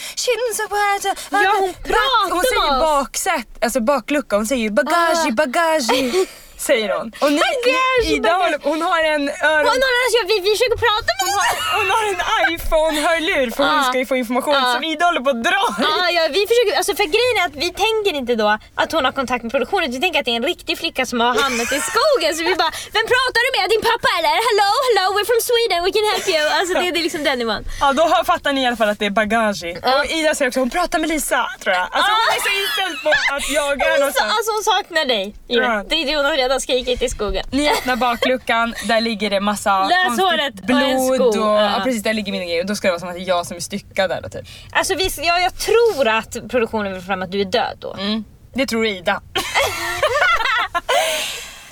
Ja, hon pratar Hon säger baksätt, alltså baklucka, hon säger ju bagage, Ah. bagage *laughs* säger hon. Och ni, Bagage, Ida håller, hon har en öron... Hon har, alltså, vi, vi försöker prata med henne! Hon har en iPhone-hörlur för hon Ah. ska ju få information Ah. som Ida håller på att dra i. Ja, vi försöker, alltså för grejen är att vi tänker inte då att hon har kontakt med produktionen. Vi tänker att det är en riktig flicka som har hamnat i skogen. Så vi bara, vem pratar du med? Din pappa eller? Hello, hello, we're from Sweden, we can help you. Alltså det, det är liksom den nivån. Ja då har- fattar ni i alla fall att det är bagage i. Och Ida säger också hon pratar med Lisa tror jag. Alltså hon är så inställd på att jag är Hon, någonstans. alltså hon saknar dig. Ja. Det är det hon har redan skrikit i skogen. Ni öppnar bakluckan, där ligger det massa Löshåret konstigt och en blod sko. och, Ja. precis där ligger mina grejer och då ska det vara som att det är jag som är styckad där då typ. Alltså vi, ja, jag tror att produktionen vill fram att du är död då. Mm. Det tror Ida. *laughs*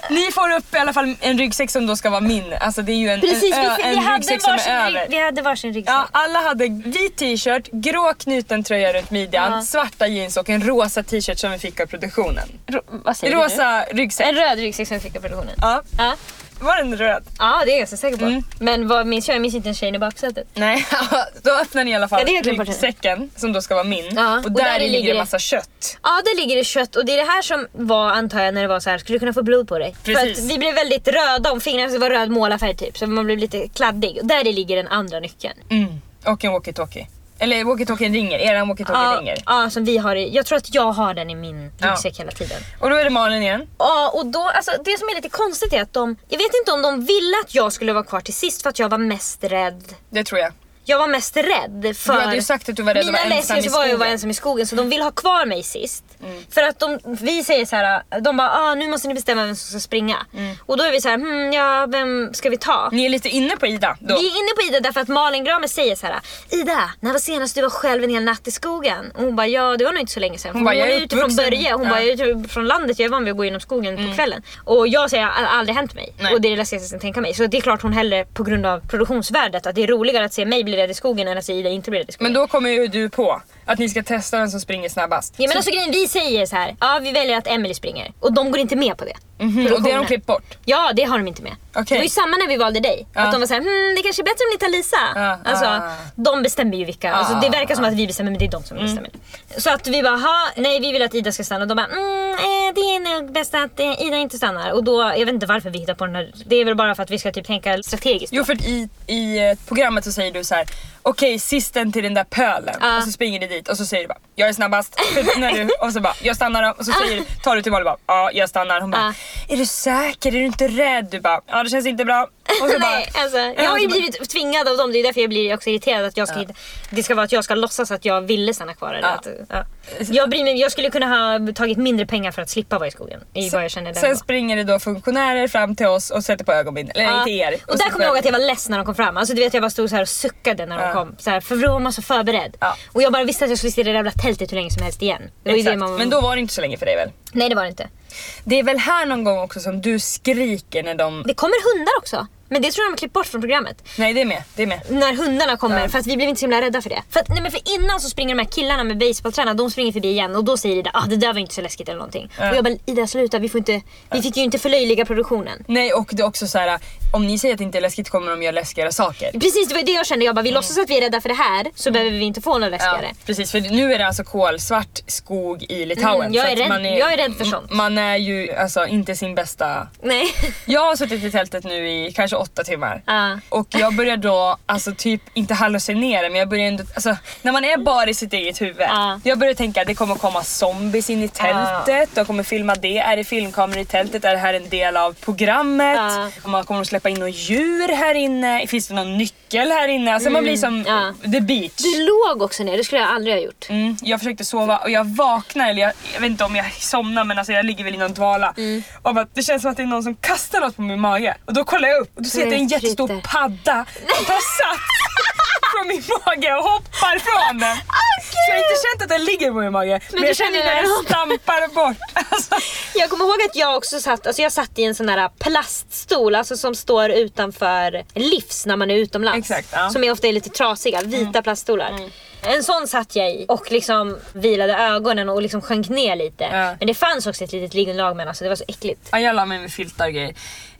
Ni får upp i alla fall en ryggsäck som då ska vara min. Alltså det är ju en, Precis, en, vi, en ryggsäck som är över. vi hade varsin ryggsäck. Ja, alla hade vit t-shirt, grå knuten tröja runt midjan, Ja. svarta jeans och en rosa t-shirt som vi fick av produktionen. Ro, vad säger du? Rosa ryggsäck. En röd ryggsäck som vi fick av produktionen. Ja, Ja. *laughs* var den röd? ja, det är jag ganska säker på. Mm. Men vad minns jag? Jag minns inte en tjej i baksätet. Nej, *laughs* då öppnar ni i alla fall Ja, ryggsäcken som då ska vara min. Ja, och, och där, där ligger ligger det det- massa kött. Ja, där ligger det kött och det är det här som var, antar jag, när det var så här, skulle du kunna få blod på dig? Precis. För att vi blev väldigt röda om fingrarna, så det var röd målarfärg typ, så man blev lite kladdig. Och där ligger den andra nyckeln. Mm. Och en walkie-talkie. Eller walkie-talkien ringer, eran walkie-talkie Ja, ringer. ja, som vi har i, jag tror att jag har den i min Ja. ryggsäck hela tiden. Och då är det Malin igen. Ja, och då, alltså, det som är lite konstigt är att de, jag vet inte om de ville att jag skulle vara kvar till sist för att jag var mest rädd. Det tror jag. Jag var mest rädd för... Du hade ju sagt att du var rädd att vara ensam i så var jag att vara skogen. ensam i skogen så de vill ha kvar mig sist. Mm. För att de, vi säger så här, de bara ah, nu måste ni bestämma vem som ska springa. Mm. Och då är vi så här, hmm, ja vem ska vi ta? Ni är lite inne på Ida då. Vi är inne på Ida därför att Malin Gramer säger så här: Ida, när var senast du var själv en hel natt i skogen? Och hon bara, ja det var nog inte så länge sedan. För Hon bara, jag är ute från. Börje, hon Ja. bara, jag är ute från landet, jag är van vid att gå genom skogen på kvällen. Och jag säger, det har aldrig hänt mig. Nej. Och det är det läskigaste jag kan tänka mig. Så det är klart hon hellre på grund av produktionsvärdet att det är roligare att se mig bli rädd i skogen än att se Ida inte bli rädd i skogen. Men då kommer ju du på att ni ska testa vem som springer snabbast. Ja men Så- alltså grejen, vi säger så här. ja vi väljer att Emily springer. Och de går inte med på det. Mhm, och det har de klippt bort. Ja det har de inte med. Okej. Det var ju samma när vi valde dig. Ja. Att de var såhär, hmm, det kanske är bättre om ni tar Lisa. Ja, Alltså, ah. De bestämmer ju vilka. Alltså, det verkar som att vi bestämmer men det är de som Mm. bestämmer. Så att vi bara, ha, nej vi vill att Ida ska stanna. Och de bara, mm, eh, det är nog bäst att eh, Ida inte stannar. Och då, jag vet inte varför vi hittar på den här. Det är väl bara för att vi ska typ tänka strategiskt. Jo för i, i eh, programmet så säger du så här: okej sisten till den där pölen Ja. och så springer du dit och så säger du bara jag är snabbast när du, och så bara jag stannar och så säger du, *laughs* tar du till och bara ja jag stannar. Hon bara är du säker? Är du inte rädd? Du bara det känns inte bra. Och så *laughs* bara, Nej, alltså, jag har ju blivit tvingad av dem, det är därför jag blir också irriterad att jag ska hitta, Det ska vara att jag ska låtsas att jag ville stanna kvar. Eller Ja. att, ja. jag, bryr mig, jag skulle kunna ha tagit mindre pengar för att slippa vara i skogen. I vad jag känner Sen då. springer det då funktionärer fram till oss och sätter på ögonbindel. Eller Ja. till er. Och där kommer jag ihåg att jag var less när de kom fram. Alltså du vet jag bara stod så här och suckade när de Ja. kom. Så här, för då var man så förberedd. Ja. Och jag bara visste att jag skulle sitta i det där jävla tältet hur länge som helst igen. Det var ju det Exakt. man... Men då var det inte så länge för dig väl? Nej det var det inte. Det är väl här någon gång också som du skriker när de... Det kommer hundar också. Men det tror jag de har klippt bort från programmet. Nej det är med, det är med. När hundarna kommer, Ja. för att vi blev inte så himla rädda för det. För, att, nej, men för innan så springer de här killarna med basebolltränare, de springer förbi igen och då säger Ida ah, det där var inte så läskigt eller någonting. Ja. Och jag bara Ida sluta, vi, får inte, vi fick ju inte förlöjliga produktionen. Nej och det är också så här: om ni säger att det inte är läskigt kommer de göra läskigare saker. Precis det var det jag kände, jag bara vi låtsas att vi är rädda för det här så behöver vi inte få något Mm. Ja, läskigare. precis för nu är det alltså kolsvart skog i Litauen. Mm, jag så är rädd- man jag är rädd för sånt. Man är ju alltså inte sin bästa... Nej. Jag har suttit i tältet nu i kanske åtta timmar. Ja. Och jag börjar då, alltså typ inte hallucinera men jag börjar ändå, alltså när man är bara i sitt eget huvud. Ja. Jag börjar tänka att det kommer komma zombies in i tältet, de kommer filma det, är det filmkameror i tältet, är det här en del av programmet? Ja. Man kommer att släppa in något djur här inne, finns det någon nyckel här inne? Alltså man blir som Mm, ja. the beach. Du låg också ner, det skulle jag aldrig ha gjort. Mm, jag försökte sova och jag vaknar, eller jag, jag vet inte om jag somnar men alltså jag ligger väl i någon dvala. Mm. Och bara, det känns som att det är någon som kastar något på min mage. Och då kollar jag upp och då ser jag att det är en jättestor padda som tar sats från min mage och hoppar från den. jag har inte känt att den ligger på min mage. Men, du jag känner när den stampar bort. Alltså. Jag kommer ihåg att jag också satt, alltså jag satt i en sån där plaststol alltså som står utanför livs när man är utomlands. Exakt, ja. Mm. Som är ofta är lite trasiga, vita plaststolar. En sån satt jag i och liksom vilade ögonen och liksom sjönk ner lite. Ja. Men det fanns också ett litet liggunderlag men alltså det var så äckligt. Ja, jag la mig med filtar och grejer.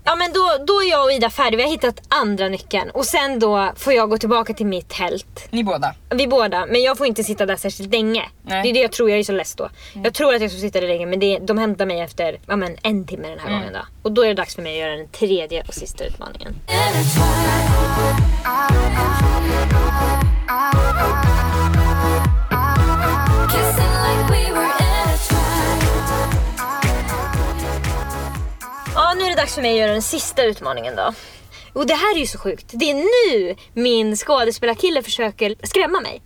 Ja men då, då är jag och Ida färdiga, vi har hittat andra nyckeln. Och sen då får jag gå tillbaka till mitt tält. Ni båda. Vi båda, men jag får inte sitta där särskilt länge. Nej. Det är det jag tror, jag är så less då. Jag tror att jag ska sitta där länge men det, de hämtar mig efter ja, men en timme den här gången då. Och då är det dags för mig att göra den tredje och sista utmaningen. Kissing det dags för mig att göra den sista utmaningen då. Och det här är ju så sjukt. Det är nu min skådespelarkille försöker skrämma mig.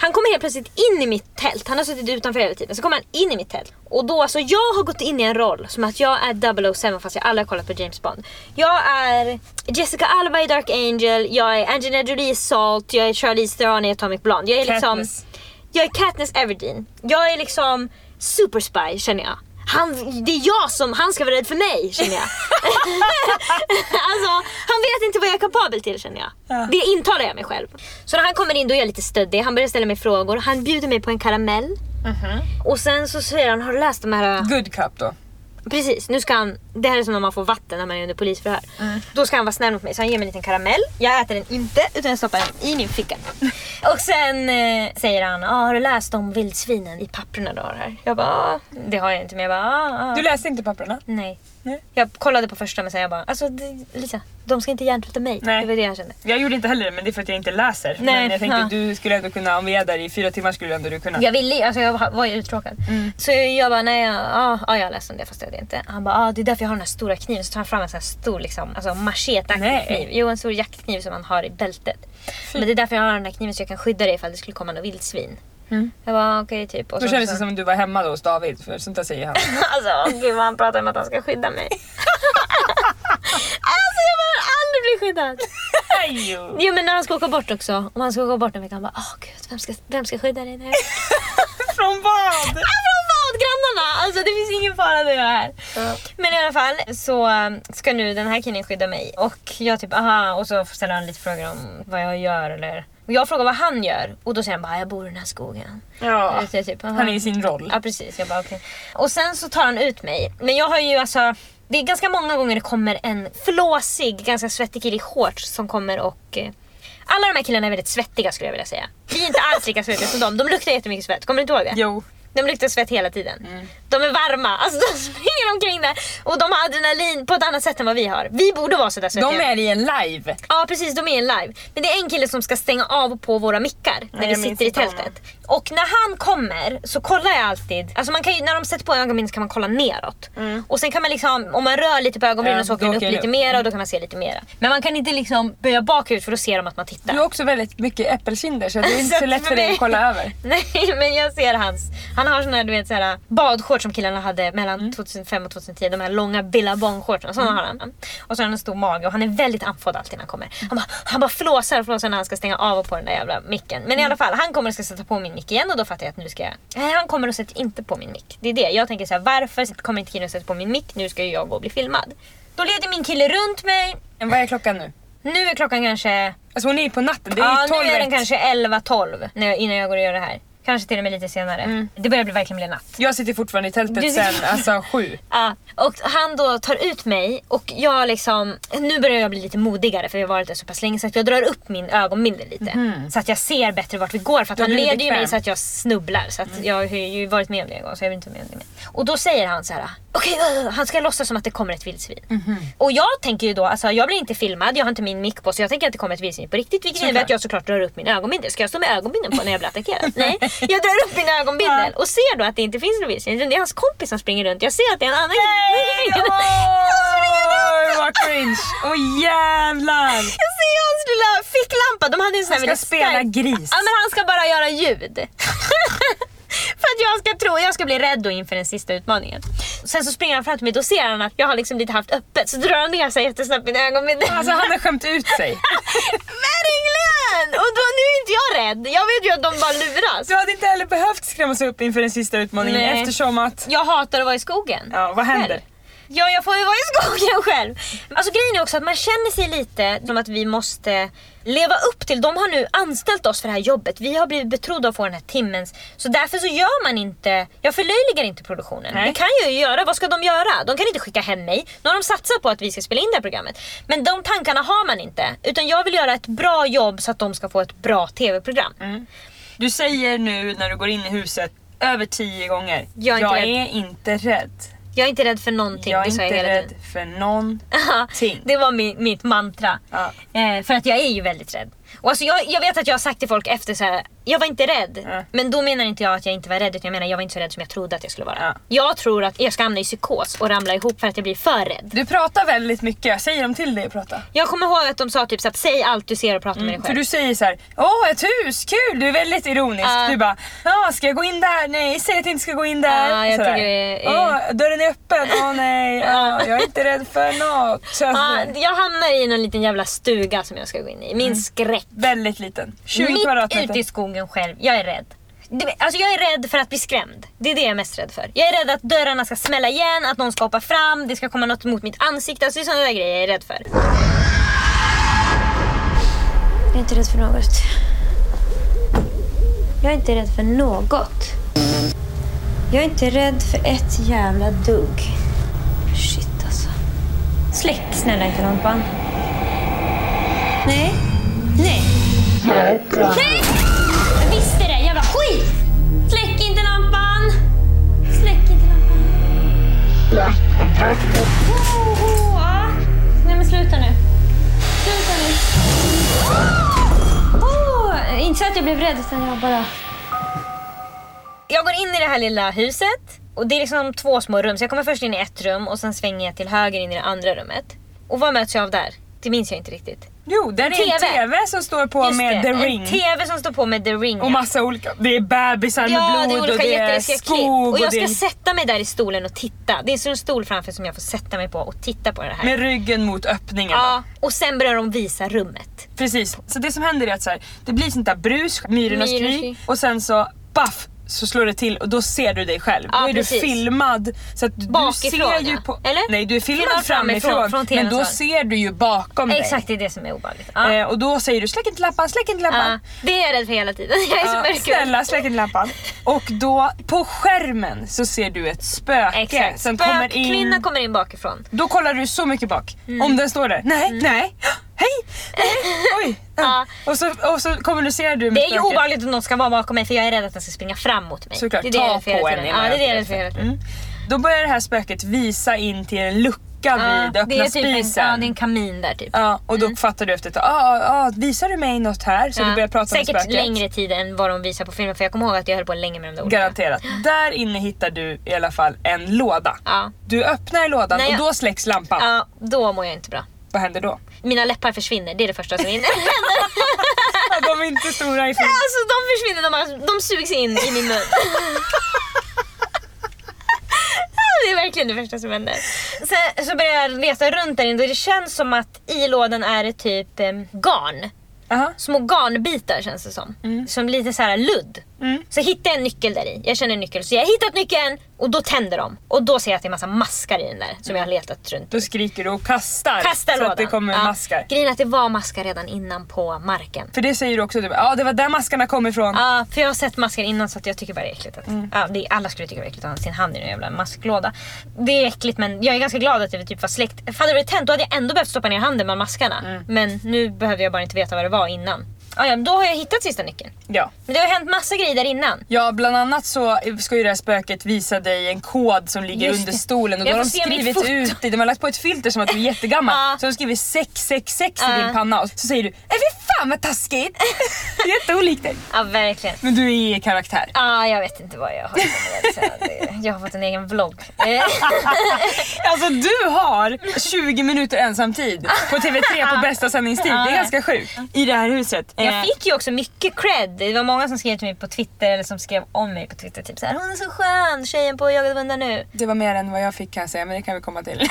Han kommer helt plötsligt in i mitt tält. Han har suttit utanför hela tiden. Så kommer han in i mitt tält. Och då, alltså jag har gått in i en roll som att jag är 007 fast jag aldrig har kollat på James Bond. Jag är Jessica Alba i Dark Angel, jag är Angelina Jolie i Salt, jag är Charlize Theron i Atomic Blonde. Jag är liksom... Katniss. Jag är Katniss Everdeen. Jag är liksom super spy känner jag. Han, det är jag som, han ska vara rädd för mig känner jag. *laughs* alltså, han vet inte vad jag är kapabel till känner jag. Ja. Det intalar jag mig själv. Så när han kommer in då är jag lite stöddig, han börjar ställa mig frågor, han bjuder mig på en karamell. Och sen så säger han, har du läst de här... Good cup då. Precis, nu ska han, det här är som när man får vatten när man är under polisförhör. Då ska han vara snäll mot mig så han ger mig en liten karamell. Jag äter den inte utan jag stoppar den i min ficka. *laughs* Och sen eh, säger han, ah, har du läst om vildsvinen i papperna du har här? Jag bara, ah, det har jag inte men jag bara, ah, ah. Du läste inte papperna? Nej. Nej. Jag kollade på första men sen jag bara, alltså Lisa, de ska inte hjärntvätta mig. Nej. Det var det jag kände. Jag gjorde inte heller det men det är för att jag inte läser. Nej, men jag tänkte ja. du skulle ändå kunna, om vi är där i fyra timmar skulle ändå du kunna. Jag ville alltså jag var- ju uttråkad. Så jag bara, nej, ja, ja, ja, jag läste om det fast är det inte. Han bara, ah, det är därför jag har den här stora kniven. Så tar han fram en sån här stor liksom, alltså machetaktig kniv. Jo, en stor jaktkniv som man har i bältet. Men det är därför jag har den här kniven så jag kan skydda dig ifall det skulle komma något vildsvin. Jag bara, okej typ. Och Då kändes det så- som att du var hemma då hos David för sånt där säger han. *laughs* Alltså gud vad han pratar om att han ska skydda mig. *laughs* alltså jag behöver aldrig bli skyddad. Ajo. Jo men när han ska åka bort också. Om han ska åka bort en vecka han bara, åh gud vem ska, vem ska skydda dig nu? *laughs* Från vad? Från vad? Grannarna! Alltså det finns ingen fara när jag är här. Men i alla fall så um, ska nu den här killen skydda mig. Och jag typ aha och så ställer han lite frågor om vad jag gör eller och jag frågar vad han gör och då säger han bara jag bor i den här skogen. Ja. Jag typ. Han är i sin roll. Ja precis, jag bara okej. Och sen så tar han ut mig. Men jag har ju alltså det är ganska många gånger det kommer en flåsig, ganska svettig kille i shorts som kommer och eh, alla de här killarna är väldigt svettiga skulle jag vilja säga. Vi är inte alls lika svettiga som dem. De luktar jättemycket svett, kommer du inte ihåg det? Jo. De luktar svett hela tiden. Mm. De är varma, alltså de *laughs* springer omkring där och de har adrenalin på ett annat sätt än vad vi har. Vi borde vara sådär svettiga. De är i en live. Ja precis, de är i en live. Men det är en kille som ska stänga av på våra mickar när Nej, vi sitter i inte honom. tältet. Och när han kommer så kollar jag alltid, alltså man kan ju, när de sätter på ögonbindel så kan man kolla neråt. Och sen kan man liksom, om man rör lite på ögonbrynen Ja, så åker den upp lite upp. mera och då kan man se lite mera. Men man kan inte liksom böja bakut för då ser de att man tittar. Du har också väldigt mycket äppelkinder så det är inte Så *laughs* så lätt för dig att kolla över. *laughs* Nej men jag ser hans, han har såna här, du vet såhär badshorts som killarna hade mellan Mm. 2005 och 2010. De här långa billabong-shortsen, sådana har han. Och så har han en stor mage och han är väldigt andfådd alltid när han kommer. Han bara, han bara flåsar och flåsar när han ska stänga av och på den där jävla micken. Men i Mm. alla fall, han kommer och ska sätta på min mick igen och då fattar jag att nu ska jag... Nej han kommer och sätter inte på min mick. Det är det, jag tänker så här: varför kommer inte killen och sätter på min mick? Nu ska ju jag gå och bli filmad. Då leder min kille runt mig. Men vad är klockan nu? Nu är klockan kanske Alltså hon är ju på natten, det är Ja, ju 12 nu är den kanske 11-12 när jag- innan jag går och gör det här. Kanske till och med lite senare. Det börjar bli, verkligen bli natt. Jag sitter fortfarande i tältet Du sen alltså sju. *laughs* Ja, och han då tar ut mig och jag liksom, nu börjar jag bli lite modigare för jag har varit där så pass länge så att jag drar upp min ögonbindel lite. Så att jag ser bättre vart vi går för att han leder ju mig så att jag snubblar. Så att jag har ju varit med om det en gång så jag vill inte vara med om det mer. Och då säger han så här: okej uh, han ska låtsas som att det kommer ett vildsvin. Och jag tänker ju då, alltså jag blir inte filmad, jag har inte min mick på så jag tänker att det kommer ett vildsvin på riktigt vilket innebär att jag såklart drar upp min ögonbindel. Ska jag stå med ögonbindeln på när jag blir attackerad? *laughs* Nej, jag drar upp min ögonbindel och ser då att det inte finns något vildsvin. Det är hans kompis som springer runt. Jag ser att det är en annan Oj vad cringe! Åh jävlar! Jag ser hans lilla ficklampa. De hade en sån här Han ska spela stark- gris. Ja men han ska bara göra ljud. *laughs* För att jag ska tro, jag ska bli rädd då inför den sista utmaningen. Sen så springer han fram till mig, då ser han att jag har liksom lite haft öppet. Så drar han ner sig jättesnabbt min ögonbindel. Alltså han har skämt ut sig. *laughs* Verkligen! Och då, nu är inte jag rädd. Jag vet ju att de bara luras. Du hade inte heller behövt skrämmas upp inför den sista utmaningen Nej. eftersom att... Jag hatar att vara i skogen. Ja, vad händer? Själv. Ja, jag får ju vara i skogen själv. Alltså grejen är också att man känner sig lite som att vi måste leva upp till, de har nu anställt oss för det här jobbet. Vi har blivit betrodda att få den här timmens. Så därför så gör man inte, jag förlöjligar inte produktionen. Nej. Det kan jag ju göra, vad ska de göra? De kan inte skicka hem mig. Nu har de satsat på att vi ska spela in det här programmet. Men de tankarna har man inte. Utan jag vill göra ett bra jobb så att de ska få ett bra TV-program. Du säger nu när du går in i huset över tio gånger. Jag är inte rädd." är inte rädd. Jag är inte rädd för någonting, Jag är jag inte hela rädd för någonting. *laughs* det var min, mitt mantra. Ja. Eh, för att jag är ju väldigt rädd. Och alltså jag, jag vet att jag har sagt till folk efter så här, jag var inte rädd. Ja. Men då menar inte jag att jag inte var rädd utan jag menar jag var inte så rädd som jag trodde att jag skulle vara. Ja. Jag tror att jag ska hamna i psykos och ramla ihop för att jag blir för rädd. Du pratar väldigt mycket, säger de till dig att prata? Jag kommer ihåg att de sa typ så att säg allt du ser och prata med dig Mm, För själv. du säger så här: åh ett hus, kul! Du är väldigt ironisk. Ja. Du bara, ja ska jag gå in där? Nej, säg att jag inte ska gå in där. Ja, jag tycker det är- Åh, dörren är öppen, åh nej, *laughs* ja, jag är inte rädd för något. Att- jag hamnar i någon liten jävla stuga som jag ska gå in i. Min skräck. Väldigt liten, 20 Mitt ute i skogen själv. Jag är rädd. Alltså jag är rädd för att bli skrämd. Det är det jag är mest rädd för. Jag är rädd att dörrarna ska smälla igen, att någon ska hoppa fram, det ska komma något mot mitt ansikte. Alltså det är sådana där grejer jag är rädd för. Jag är inte rädd för något. Jag är inte rädd för något. Jag är inte rädd för ett jävla dugg. Shit alltså. Släck snälla inte lampan. Nej. Nej. Nej! Jag visste det, jävla skit! Släck inte lampan! Släck inte lampan. Oh, oh, ja. Nej men sluta nu. Sluta nu. Oh, inte så att jag blev rädd utan jag bara... Jag går in i det här lilla huset och det är liksom två små rum. Så jag kommer först in i ett rum och sen svänger jag till höger in i det andra rummet. Och vad möts jag av där? Det minns jag inte riktigt. Jo, där är en TV. TV som står på Just med det, The en Ring. TV som står på med The Ring. Och massa olika, det är bebisar Ja, med det blod är och det är skog Och jag det ska är sätta mig där i stolen och titta. Det är en stol framför som jag får sätta mig på och titta på det här. med ryggen mot öppningen. ja, och sen börjar de visa rummet. Precis, så det som händer är att så här, det blir sånt där brus, myrornas skri. och sen så baff så slår det till och då ser du dig själv. Ja, då är precis. du filmad. Så att du Bakifrån, ser ju ja. på, Eller? Nej du är filmad, Filmad framifrån, framifrån, från men då ser du ju bakom dig. Exakt, det är det som är obehagligt. Ja. Eh, och då säger du släck inte lampan, släck inte lampan. Ja, det är jag rädd för hela tiden. *laughs* Jag är så Ja, mörkrädd. snälla släck inte lampan. Och då på skärmen så ser du ett spöke Exakt. som kommer in. Spökkvinna kommer in bakifrån. Då kollar du så mycket bak. Mm. Om den står där. Nej, nej, hej, oj. *laughs* Ja. Och, så, och så kommunicerar du med Det är ju spöket. obehagligt att någon ska vara bakom mig för jag är rädd att den ska springa fram mot mig. Såklart, det är det jag är ta hela på en Ja, det är det jag är tiden. Mm. Då börjar det här spöket visa in till en lucka vid öppna det är typ en, spisen. ja, det är en kamin där typ. Ja, och då fattar du efter ett ah, ah, visar du mig något här? Så Ja, du börjar prata Säkert med spöket. längre tid än vad de visar på filmen för jag kommer ihåg att jag höll på länge med de där olika. Garanterat. Där inne hittar du i alla fall en låda. Ja. Du öppnar lådan Nej, och jag- då släcks lampan. ja, då mår jag inte bra. Vad händer då? Mina läppar försvinner, det är det första som händer. *laughs* Ja, De är inte stora i film. alltså de försvinner, de, bara- de sugs in i min mun. *laughs* Det är verkligen det första som händer. Sen så börjar jag leta runt där inne och det känns som att i lådan är det typ eh, garn. Aha. Små garnbitar känns det som. Som lite så här ludd. Mm. Så hittar jag en nyckel där i. Jag känner en nyckel. Så jag har hittat nyckeln och då tänder de. Och då ser jag att det är massa maskar i den där som jag har letat runt. Då skriker du och kastar Kastar så lådan. att det kommer Ja. maskar. Grejen är att det var maskar redan innan på marken. För det säger du också, typ, ja det var där maskarna kom ifrån. Ja, för jag har sett maskar innan så att jag tycker bara det är äckligt. Att, Mm. ja, det, alla skulle tycka det var äckligt att ha sin hand i en jävla masklåda. Det är äckligt men jag är ganska glad att det typ var släckt. Hade det varit tänt då hade jag ändå behövt stoppa ner handen bland maskarna. Mm. Men nu behövde jag bara inte veta vad det var innan. Ja, ja, då har jag hittat sista nyckeln. Ja. Men det har hänt massa grejer där innan. Ja, bland annat så ska ju det här spöket visa dig en kod som ligger under stolen och då har de skrivit ut det. De har lagt på ett filter som att du är jättegammal. *laughs* Ja. Så de skriver 666 i Ja. din panna och så säger du fy fan vad taskigt! *laughs* Jätteolikt dig. Ja, verkligen. Men du är i karaktär. Ja, jag vet inte vad jag har på med Jag har fått en egen vlogg. Eh, *laughs* Alltså du har 20 minuter ensamtid på TV3 på bästa sändningstid. Det är ganska sjukt. I det här huset. Eh, Jag fick ju också mycket cred. Det var många som skrev till mig på Twitter eller som skrev om mig på Twitter. Typ såhär, hon är så skön, tjejen på Jagade hundar nu. Det var mer än vad jag fick kan jag säga, men det kan vi komma till. *laughs*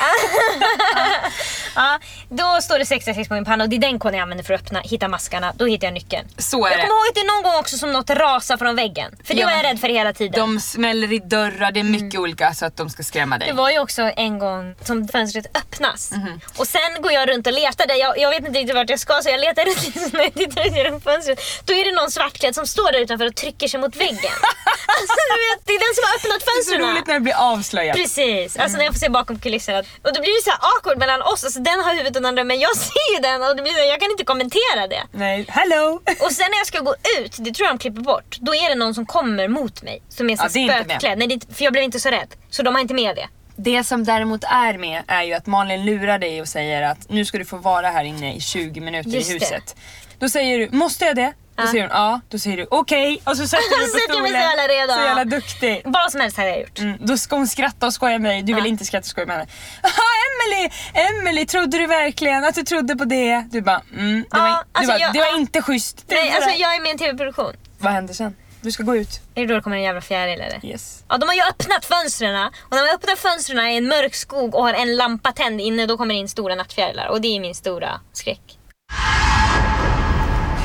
Ja, då står det 66 på min panna och det är den koden jag använder för att öppna, hitta maskarna. Då hittar jag nyckeln. Så är Jag det. kommer ihåg att det är någon gång också som något rasar från väggen. För det Ja. var jag rädd för hela tiden. De smäller i dörrar, det är mycket olika så att de ska skrämma dig. Det var ju också en gång som fönstret öppnas. Mhm. Och sen går jag runt och letar där. Jag, jag vet inte riktigt vart jag ska så jag letar runt lite *laughs* genom *laughs* fönstret. Då är det någon svartklädd som står där utanför och trycker sig mot väggen. *laughs* alltså vet, det är den som har öppnat Det är så fönstren. roligt när det blir avslöjat. Precis, alltså när jag får se bakom kulisserna. Och då blir det så här awkward mellan oss. Alltså den har huvudet andra men jag *laughs* ser ju den och det blir så här, jag kan inte kommentera det. Nej, hello! Och sen när jag ska gå ut, det tror jag de klipper bort, då är det någon som kommer mot mig. Som är så Ja, det spökklädd. Nej, det för jag blev inte så rädd. Så de har inte med det. Det som däremot är med är ju att Malin lurar dig och säger att nu ska du få vara här inne i 20 minuter Just i det. huset. Då säger du, måste jag det? Då Ja. säger hon ja, då säger du okej och så sätter *laughs* du dig på stolen. så jävla redo. Så jävla duktig. Vad som helst hade jag gjort. Mm, då ska hon skratta och skoja med dig, du vill Ja. inte skratta och skoja med henne. Jaha Emily, Emily trodde du verkligen att du trodde på det? Du bara, mm, det, Ja, var, du alltså bara, jag- det var ja. inte schysst. Nej, alltså jag är med i en tv-produktion. Vad händer sen? Du ska gå ut. Är det då det kommer en jävla fjäril eller? Yes. Ja, de har ju öppnat fönstren och när man öppnar fönstren i en mörk skog och har en lampa tänd inne då kommer det in stora nattfjärilar och det är min stora skräck.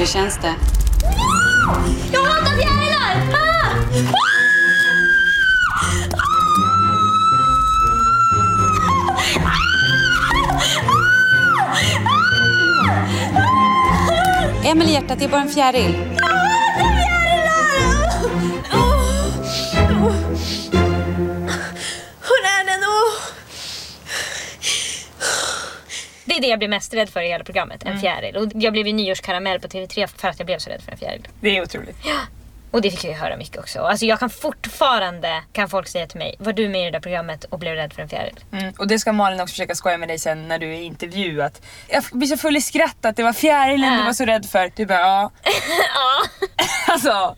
Hur känns det? Jag hatar fjärilar! Ah! Emily hjärtat, det är bara en fjäril. Det är det jag blir mest rädd för i hela programmet, en fjäril. Och jag blev ju nyårskaramell på TV3 för att jag blev så rädd för en fjäril. Det är otroligt. Och det fick jag ju höra mycket också. Alltså jag kan fortfarande, kan folk säga till mig, var du med i det där programmet och blev rädd för en fjäril? Mm, och det ska Malin också försöka skoja med dig sen när du är i intervju att jag blir så full i skratt att det var fjärilen Ja. du var så rädd för. Du bara ja. *laughs* Ja. *laughs* alltså,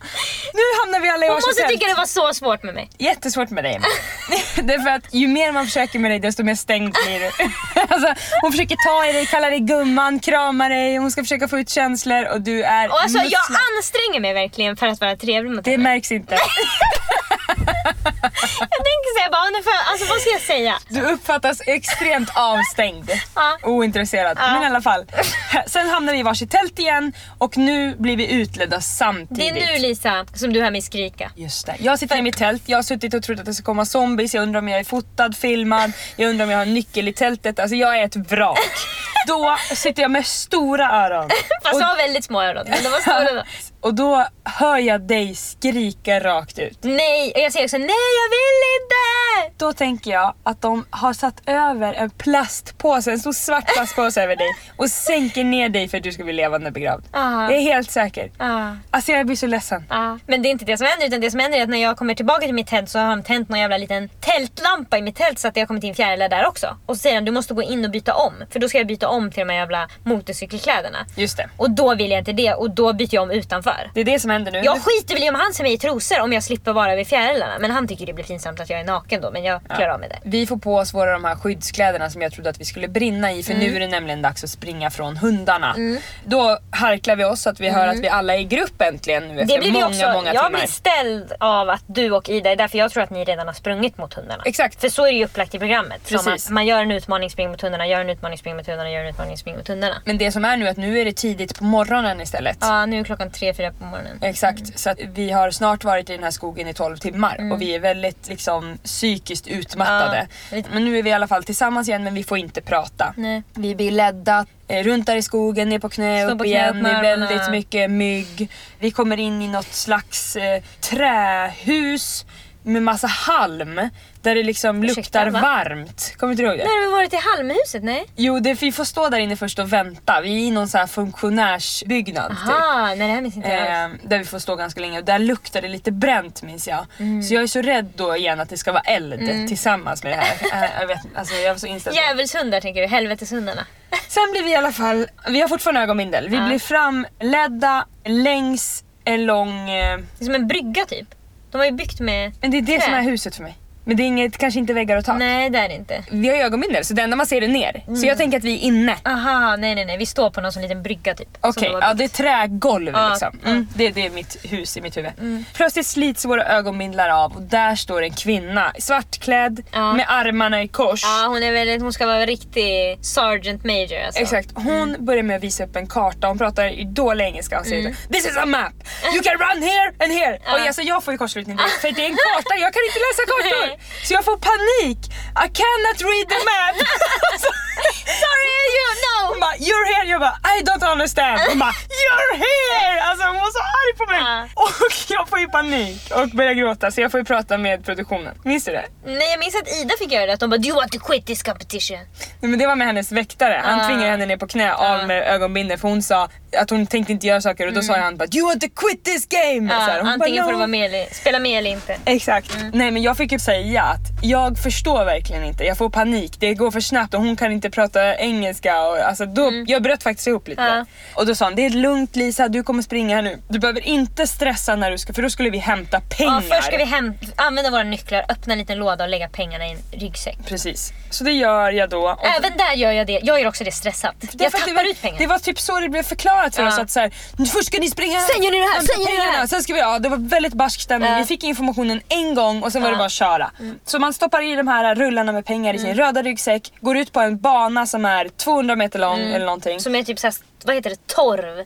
nu hamnar vi alla i Hon måste tycka det var så svårt med mig. Jättesvårt med dig. *laughs* Det är för att ju mer man försöker med dig desto mer stängd blir du. *laughs* alltså, hon försöker ta i dig, kalla dig gumman, krama dig, hon ska försöka få ut känslor och du är Och alltså jag anstränger mig verkligen för att vara trevlig mot Det henne. märks inte. Jag tänker säga bara ungefär, alltså vad ska jag säga? Du uppfattas extremt avstängd. *laughs* Ja. Ointresserad. Ja. Men i alla fall. Sen hamnar vi i varsitt tält igen och nu blir vi utledda Det samtidigt. är nu Lisa som du hör mig skrika. Just det. Jag sitter i mitt tält, jag har suttit och trott att det ska komma zombies, jag undrar om jag är fotad, filmad, jag undrar om jag har nyckel i tältet. Alltså jag är ett vrak. *laughs* Då sitter jag med stora öron. Fast jag har väldigt små öron. Men de var stora. *laughs* Och då hör jag dig skrika rakt ut. Nej, och jag säger också nej jag vill inte! Då tänker jag att de har satt över en plastpåse, en stor svart plastpåse över dig och sänker ner dig för att du ska bli levande begravd. Ja. Jag är helt säker. Ja. Alltså jag blir så ledsen. Ja. Men det är inte det som händer utan det som händer är att när jag kommer tillbaka till mitt tält så har han tänt någon jävla liten tältlampa i mitt tält så att det har kommit in fjärilar där också. Och så säger han du måste gå in och byta om för då ska jag byta om till de här jävla motorcykelkläderna. Just det. Och då vill jag inte det och då byter jag om utanför. Det är det som händer nu. Jag skiter väl i om han ser mig i trosor om jag slipper vara vid fjärilarna. Men han tycker det blir pinsamt att jag är naken då. Men jag klarar av med det. Vi får på oss våra de här skyddskläderna som jag trodde att vi skulle brinna i för Mm. nu är det nämligen dags att springa från hundarna. Då harklar vi oss så att vi hör att vi alla är i grupp äntligen nu efter Mm. Det blir många, också. många jag timmar. blir ställd av att du och Ida är där för jag tror att ni redan har sprungit mot hundarna. Exakt. För så är det ju upplagt i programmet. Att man gör en utmaning, spring mot hundarna, gör en utmaning, spring mot hundarna, gör en utmaning, spring mot hundarna. Men det som är nu är att nu är det tidigt på morgonen istället. Ja, nu är klockan tre, fyra på morgonen. Exakt, så att vi har snart varit i den här skogen i 12 timmar och vi är väldigt liksom psykiskt utmattade. Ja. Men nu är vi i alla fall tillsammans igen men vi får inte prata. Nej. Vi blir ledda eh, runt där i skogen, ner på knä, Stå upp på igen. Det är väldigt mycket mygg. Vi kommer in i något slags eh, trähus med massa halm där det liksom Ursäkta, luktar va? varmt. Kommer inte du ihåg det? När har vi varit i Halmhuset? Nej? Jo, det, vi får stå där inne först och vänta. Vi är i någon sån här funktionärsbyggnad. Typ. Aha, nej det här minns inte jag alls. Eh, där vi får stå ganska länge och där luktar det lite bränt minns jag. Mm. Så jag är så rädd då igen att det ska vara eld tillsammans med det här. *laughs* Eh, jag, vet, alltså, jag var så inställd. på det. Djävulshundar tänker du, helveteshundarna. *laughs* Sen blir vi i alla fall, vi har fortfarande ögonbindel. Vi blir framledda längs en lång... Eh, Det är som en brygga typ. De har ju byggt med men det är det Trä. som är huset för mig. Men det är inget, kanske inte väggar och tak. Nej det är det inte. Vi har ju ögonbindel så det enda man ser är ner. Mm. Så jag tänker att vi är inne. Aha, nej nej nej. Vi står på någon sån liten brygga typ. Okej, var ja det är trägolv Ja, liksom. mm. Mm, det, det är mitt hus i mitt huvud. Plötsligt slits våra ögonbindlar av och där står en kvinna svartklädd Ja. med armarna i kors. Ja hon är väldigt, hon ska vara en riktig sergeant major alltså. Exakt, hon börjar med att visa upp en karta, hon pratar i dålig engelska och säger This is a map! You can run here and here! *laughs* Och alltså, jag får ju kortslutning direkt för det är en karta, jag kan inte läsa kartor! *laughs* Så jag får panik! I cannot read the map! *laughs* Sorry you know! Hon bara you're here, jag bara I don't understand. Hon bara you're here! Alltså hon var så arg på mig. Ja. Och jag får ju panik och börjar gråta så jag får ju prata med produktionen. Minns du det? Nej jag minns att Ida fick göra det, att de bara Do you want to quit this competition? Nej, men det var med hennes väktare. Han Ah. tvingade henne ner på knä av med ögonbindel för hon sa att hon tänkte inte göra saker och då sa han bara Do you want to quit this game? Ja, Så här, antingen bara, får du "No." vara med eller, spela med eller inte. Exakt. Mm. Nej men jag fick ju säga att jag förstår verkligen inte, jag får panik, det går för snabbt och hon kan inte prata engelska. Och, alltså, då, Jag bröt faktiskt ihop lite. Mm. Ja. Och då sa han, det är lugnt Lisa, du kommer springa här nu. Du behöver inte stressa när du ska, för då skulle vi hämta pengar. Ja, först ska vi hem, använda våra nycklar, öppna en liten låda och lägga pengarna i en ryggsäck. Precis. Så det gör jag då. Även där gör jag det. Jag gör också det stressat. Det Jag tappar det, ut pengar. Det var typ så det blev förklarat för Ja. oss att så här, först ska ni springa Sen gör ni det här, hämta sen gör ni det här. Sen ska vi, ja, det var väldigt barsk stämning. Vi fick informationen en gång och sen var det bara att köra. Så man stoppar i de här rullarna med pengar i sin röda ryggsäck, går ut på en bana som är 200 meter lång eller någonting. Som är typ såhär, vad heter det, torv.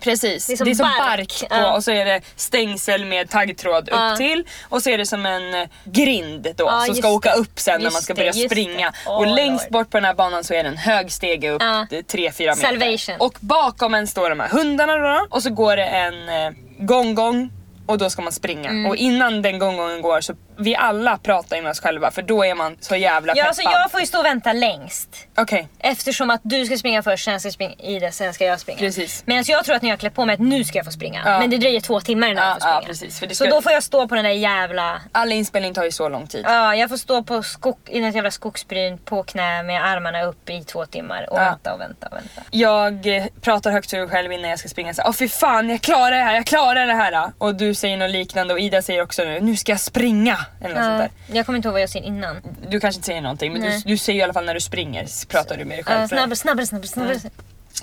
Precis, Det det är är som som, bark. bark, på Ja. och så är det stängsel med taggtråd Ja. upp till och så är det som en eh, grind då Ja, som ska åka det. upp sen när Just man ska börja springa. det. och längst bort på den här banan så är det en hög stege upp, Ja. 3-4 meter. Salvation. Och bakom en står de här hundarna då och så går det en eh, gongong och då ska man springa. Mm. Och innan den gonggongen går så vi alla pratar med oss själva för då är man så jävla Ja, peppad. alltså jag får ju stå och vänta längst. Okej, Eftersom att du ska springa först, sen ska springa Ida, sen ska jag springa. Precis. Medan jag tror att när jag klär på mig att nu ska jag få springa. Ja. Men det dröjer två timmar innan Ja, jag får springa. ja, precis, för det Så ska- då får jag stå på den där jävla... all inspelning tar ju så lång tid. Ja, jag får stå på skog, i ett jävla skogsbryn på knä med armarna upp i två timmar och Ja. vänta och vänta och vänta. Jag eh, pratar högt för mig själv innan jag ska springa Åh fy fan jag klarar det här, jag klarar det här. Och du säger något liknande och Ida säger också nu, nu ska jag springa. Eller något sånt där. jag kommer inte ihåg vad jag säger innan. Du kanske inte säger någonting men du, Nej. du säger i alla fall när du springer, pratar du med dig själv. Det. snabbare, snabbare, snabbare, snabbare.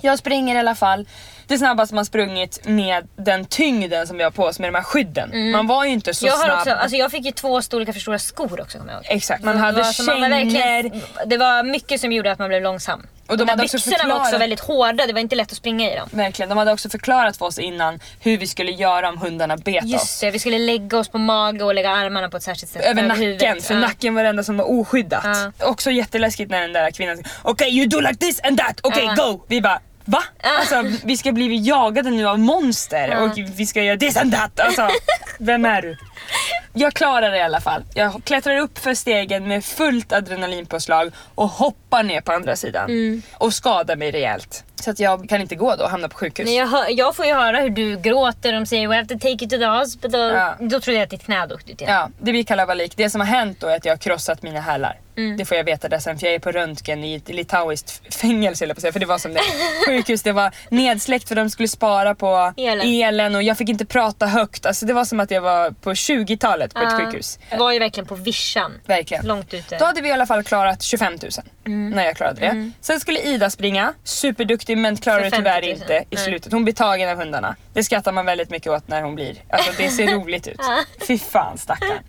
Jag springer i alla fall det snabbaste man sprungit med den tyngden som vi har på oss med de här skydden. Man var ju inte så Mm. Jag, har snabb. också, alltså jag fick ju två storlekar för stora skor också kommer jag ihåg. Exakt, man Det hade var- så man var kängor. Det var mycket som gjorde att man blev långsam. Och de de där byxorna var också förklarat- väldigt hårda, det var inte lätt att springa i dem. Verkligen, de hade också förklarat för oss innan hur vi skulle göra om hundarna bet oss. Just det, vi skulle lägga oss på mage och lägga armarna på ett särskilt sätt. över nacken huvudet. för Ja. nacken var det enda som var oskyddat. Ja. Också jätteläskigt när den där kvinnan okej you do like this and that, okej Ja. go! Vi bara va? Alltså vi ska bli jagade nu av monster och vi ska göra this and that. Alltså vem är du? Jag klarar det i alla fall. Jag klättrar upp för stegen med fullt adrenalinpåslag och hoppar ner på andra sidan. Mm. Och skadar mig rejält. Så att jag kan inte gå då och hamna på sjukhus. Men jag, hör, jag får ju höra hur du gråter, de säger we have to take you to the hospital. Ja. Då trodde jag att ditt knä hade åkt ut igen. Ja, det blir kalabalik. Det som har hänt då är att jag har krossat mina hälar. Mm. Det får jag veta där sen för jag är på röntgen i ett litauiskt fängelse eller på säga, för det var som det sjukhus. Det var nedsläckt för de skulle spara på Elen. elen och jag fick inte prata högt. Alltså det var som att jag var på 20-talet på ett Ja. sjukhus. Var ju verkligen på vischan. Verkligen. Långt ute. Då hade vi i alla fall klarat 25 000 Mm. när jag klarade det. Sen skulle Ida springa, superduktig men klarade det tyvärr 50 000. inte i Nej. slutet. Hon blir tagen av hundarna. Det skrattar man väldigt mycket åt när hon blir. Alltså det ser *laughs* roligt ut. Fy fan stackarn.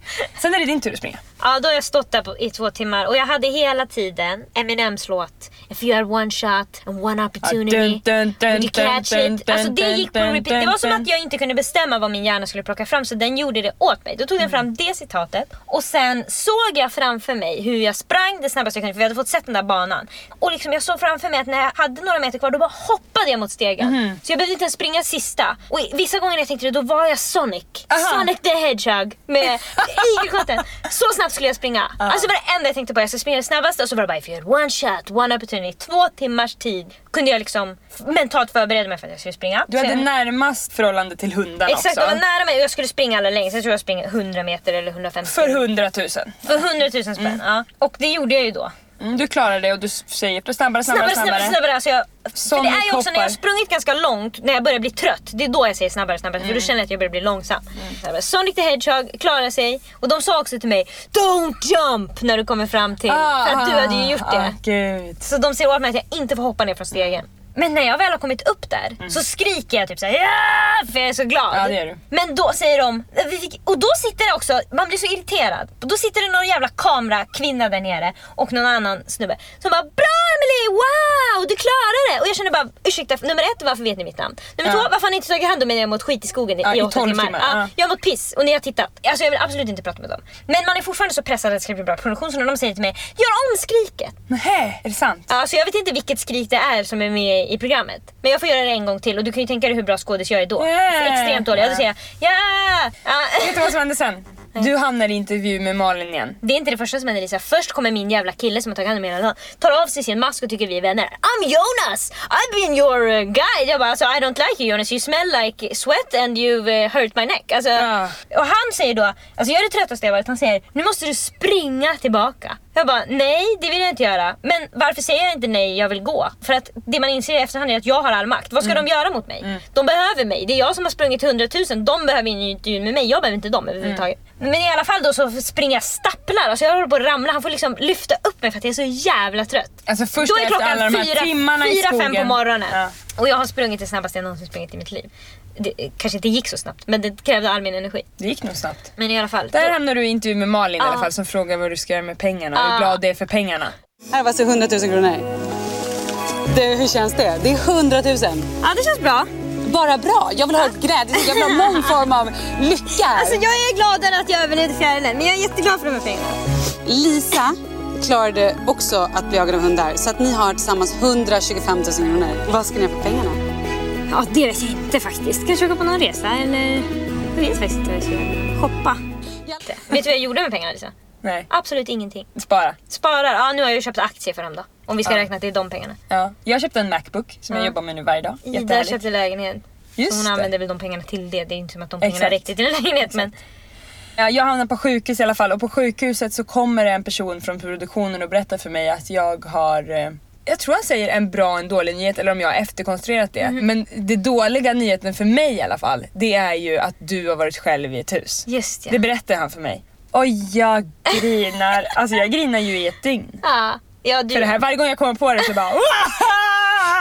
Sen är det din tur att springa. Ja, då har jag stått där på, i två timmar och jag hade hela tiden Eminems låt If you had one shot and one opportunity dun, dun, dun, would you catch it? Alltså det gick på repeat. Det var som att jag inte kunde bestämma vad min hjärna skulle plocka fram så den gjorde det åt mig. Då tog den fram det citatet och sen såg jag framför mig hur jag sprang det snabbaste jag kunde för vi hade fått sett den där banan. Och liksom jag såg framför mig att när jag hade några meter kvar då bara hoppade jag mot stegen. Mhm. Så jag behövde inte ens springa sista. Och vissa gånger när jag tänkte det då var jag Sonic. Aha. Sonic the Hedgehog med *laughs* igelkotten. Så snabbt skulle jag springa. Alltså det var det enda jag tänkte på. Jag ska springa det snabbaste och så var det bara if you had one shot, one opportunity. Två timmars tid kunde jag liksom mentalt förbereda mig för att jag skulle springa. Du hade jag- närmast förhållande till hundarna Exakt, också. jag var nära mig och jag skulle springa allra längst. Jag tror jag springer 100 meter eller 150. För 100 000. För 100 000 spänn. Mm. Ja. Och det gjorde jag ju då. Mm, du klarar det och du säger snabbare, snabbare, Snabbare, snabbare, snabbare. Alltså jag, för det är ju också när jag har sprungit ganska långt, när jag börjar bli trött. Det är då jag säger snabbare, snabbare. Mm. För då känner jag att jag börjar bli långsam. Snabbare. Sonic the Hedgehog klarar sig. Och de sa också till mig Don't jump! När du kommer fram till. för att du hade ju gjort det. Ah, gud. Så de säger åt mig att jag inte får hoppa ner från stegen. Men när jag väl har kommit upp där så skriker jag typ såhär ja för jag är så glad. Mm. Ja, det är du. Men då säger de, vi fick, och då sitter det också, man blir så irriterad. Då sitter det någon jävla kamerakvinna där nere och någon annan snubbe som bara Bra Emily, wow du klarar det! Och jag känner bara ursäkta, nummer ett varför vet ni mitt namn? Nummer Ja. två varför har ni inte tagit hand om mig när jag mått skit i skogen Ja, i i åtta 12 timmar? timmar, Ja, ja. Jag har mått piss och ni har tittat. Alltså jag vill absolut inte prata med dem. Men man är fortfarande så pressad att det ska bli bra produktion så när de säger till mig Gör om skriket! Nähä, är det sant? Ja, så jag vet inte vilket skrik det är som är med i programmet. Men jag får göra det en gång till och du kan ju tänka dig hur bra skådis jag är då. Yeah. Extremt dålig. Då säger jag ja! ja. Vet du vad som hände sen? Du hamnar i intervju med Malin igen. Det är inte det första som händer Lisa. Först kommer min jävla kille som har tagit hand om mig hela dagen. Tar av sig sin mask och tycker vi är vänner. I'm Jonas! I've been your uh, guide. Jag bara alltså I don't like you Jonas. You smell like sweat and you've uh, hurt my neck. Alltså, Ja. Och han säger då, alltså jag är det tröttaste jag varit. Han säger nu måste du springa tillbaka. Jag bara nej det vill jag inte göra. Men varför säger jag inte nej jag vill gå? För att det man inser i efterhand är att jag har all makt. Vad ska Mm. de göra mot mig? De behöver mig. Det är jag som har sprungit 100 000. De behöver ingen intervju med mig. Jag behöver inte dem överhuvudtaget. Mm. Men i alla fall då så springer jag stapplar. Alltså jag håller på att ramla. Han får liksom lyfta upp mig för att jag är så jävla trött. Alltså först Då är efter klockan alla de här fyra, timmarna i fyra skogen. fem på morgonen. Ja. Och jag har sprungit det snabbaste jag någonsin sprungit i mitt liv. Det kanske inte gick så snabbt men det krävde all min energi. Det gick nog snabbt. Men i alla fall. Där då- hamnar du i intervju med Malin i alla fall som frågar vad du ska göra med pengarna och hur Ja. glad du är för pengarna. Här var alltså 100 000 kronor. Det, hur känns det? Det är 100 000. Ja det känns bra. Bara bra. Jag vill ha ett glädje. Jag vill ha någon form av lycka. Alltså jag är gladare att jag överlevde fjärilen men jag är jätteglad för de här pengarna. Lisa klarade också att bli jagad av hundar. Så att ni har tillsammans 125 000 kronor. Vad ska ni göra för pengarna? Ja det vet jag inte faktiskt. Kanske åka på någon resa eller... Jag vet faktiskt inte vad jag ska göra. Shoppa. Vet du vad jag gjorde med pengarna Lisa? Nej, Absolut ingenting. spara. Sparar, ja nu har jag ju köpt aktier för dem då. Om vi ska Ja. räkna att det är de pengarna. Ja. Jag köpte en Macbook som jag Ja. jobbar med nu varje dag. Ida köpte lägenhet. Just så hon det. använder väl de pengarna till det. Det är inte som att de pengarna Exakt. räckte till en lägenhet. Men Ja, jag hamnar på sjukhus i alla fall och på sjukhuset så kommer det en person från produktionen och berättar för mig att jag har eh, jag tror han säger en bra och en dålig nyhet eller om jag har efterkonstruerat det. Mhm. Men det dåliga nyheten för mig i alla fall, det är ju att du har varit själv i ett hus. just ja. Det berättar han för mig. Och jag grinar, alltså jag grinar ju i ett dygn. ja. Ja, du, För det här, varje gång jag kommer på det så bara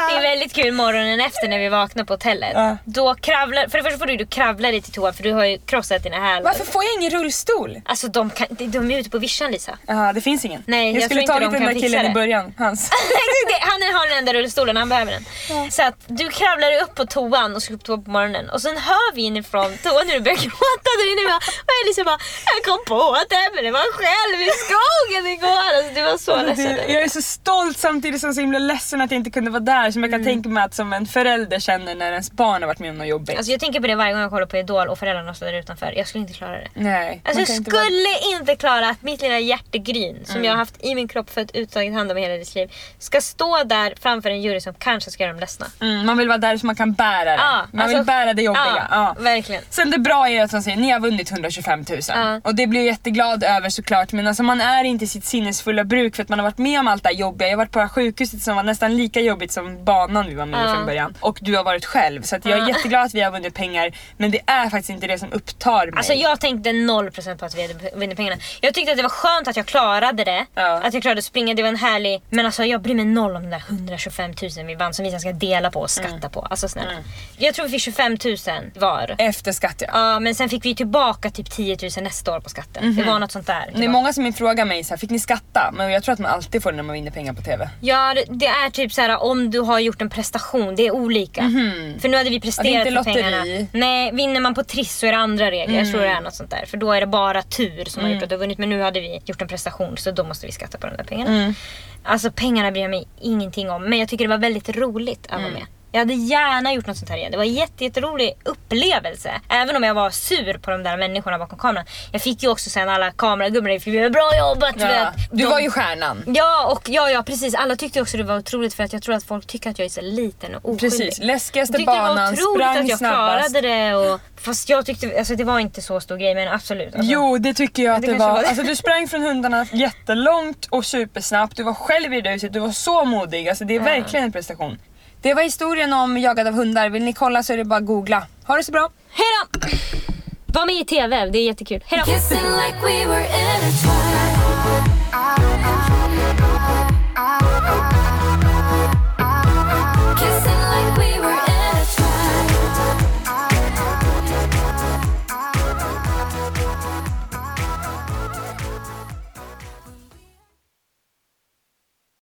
Det är väldigt kul morgonen efter när vi vaknar på hotellet. Ja. Då kravlar, för det första får du, du kravla dig till toa för du har ju krossat dina hälar. Varför får jag ingen rullstol? Alltså de, kan, de, de är ute på vischan Lisa. Ja, det finns ingen. Nej, jag jag skulle tagit de *laughs* den där killen i början, hans. Han har den enda rullstolen, han behöver den. Så att du kravlar dig upp på toan och ska upp på toa på morgonen och sen hör vi inifrån toan när du börjar gråta där inne. Och liksom bara, jag kom på att Emelie var själv i skogen igår. Alltså, du var så ledsen. Jag är så stolt samtidigt som så himla ledsen att jag inte kunde vara där. Som jag Mm. kan tänka mig att som en förälder känner när ens barn har varit med om något jobbigt. Alltså jag tänker på det varje gång jag kollar på Idol och föräldrarna står där utanför. Jag skulle inte klara det. Nej. Alltså jag inte vara- skulle inte klara att mitt lilla hjärtegryn som Mm. jag har haft i min kropp för att uttagit hand om hela ditt liv ska stå där framför en jury som kanske ska göra dem ledsna. mm, man vill vara där så man kan bära det. Ja, man alltså- vill bära det jobbiga. Ja. verkligen. Sen det bra är att de säger ni har vunnit 125 000 Ja. och det blir jag jätteglad över såklart men alltså man är inte i sitt sinnesfulla bruk för att man har varit med om allt det här jobbiga. Jag har varit på sjukhuset som var nästan lika jobbigt som banan vi var med i från början och du har varit själv så att jag är jätteglad att vi har vunnit pengar men det är faktiskt inte det som upptar mig. Alltså jag tänkte 0% på att vi hade vunnit pengarna. Jag tyckte att det var skönt att jag klarade det. Att jag klarade att springa, det var en härlig... Men alltså jag bryr mig noll om de där 125 000 vi vann som vi sen ska dela på och skatta Mm. på. Alltså snälla. Jag tror vi fick 25 000 var. Efter skatt ja. Ja men sen fick vi tillbaka typ 10 000 nästa år på skatten. Det var något sånt där. Mhm. Det är många som frågar mig så här, fick ni skatta? Men jag tror att man alltid får det när man vinner pengar på TV. Ja det- det är typ så här om du har gjort en prestation, det är olika. För nu hade vi presterat. Ja, för pengarna. Nej, vinner man på Triss så är det andra regler. Jag tror det är något sånt där. För då är det bara tur som har Mm. gjort att du har vunnit. Men nu hade vi gjort en prestation så då måste vi skatta på de där pengarna. Mm. Alltså pengarna bryr jag mig ingenting om. Men jag tycker det var väldigt roligt att vara med. Jag hade gärna gjort något sånt här igen. Det var en jätte, jätterolig upplevelse. Även om jag var sur på de där människorna bakom kameran. Jag fick ju också sen alla kameragubbar skriva bra jobbat. Ja. vet. Du De- var ju stjärnan. Ja, och ja, ja precis. Alla tyckte också det var otroligt för att jag tror att folk tycker att jag är så liten och oskyldig. Precis, läskigaste Jag tyckte banan, det var otroligt sprang att jag snabbast. klarade det. Och, fast jag tyckte, alltså det var inte så stor grej men absolut. Alltså. Jo det tycker jag att det det, var. var det. Alltså, du sprang från hundarna jättelångt och supersnabbt. Du var själv i ruset, du var så modig. Alltså, det är verkligen en prestation. Det var historien om jagad av hundar. Vill ni kolla så är det bara att googla. Ha det så bra. Hejdå! Var med i TV, det är jättekul. Hejdå! Kissing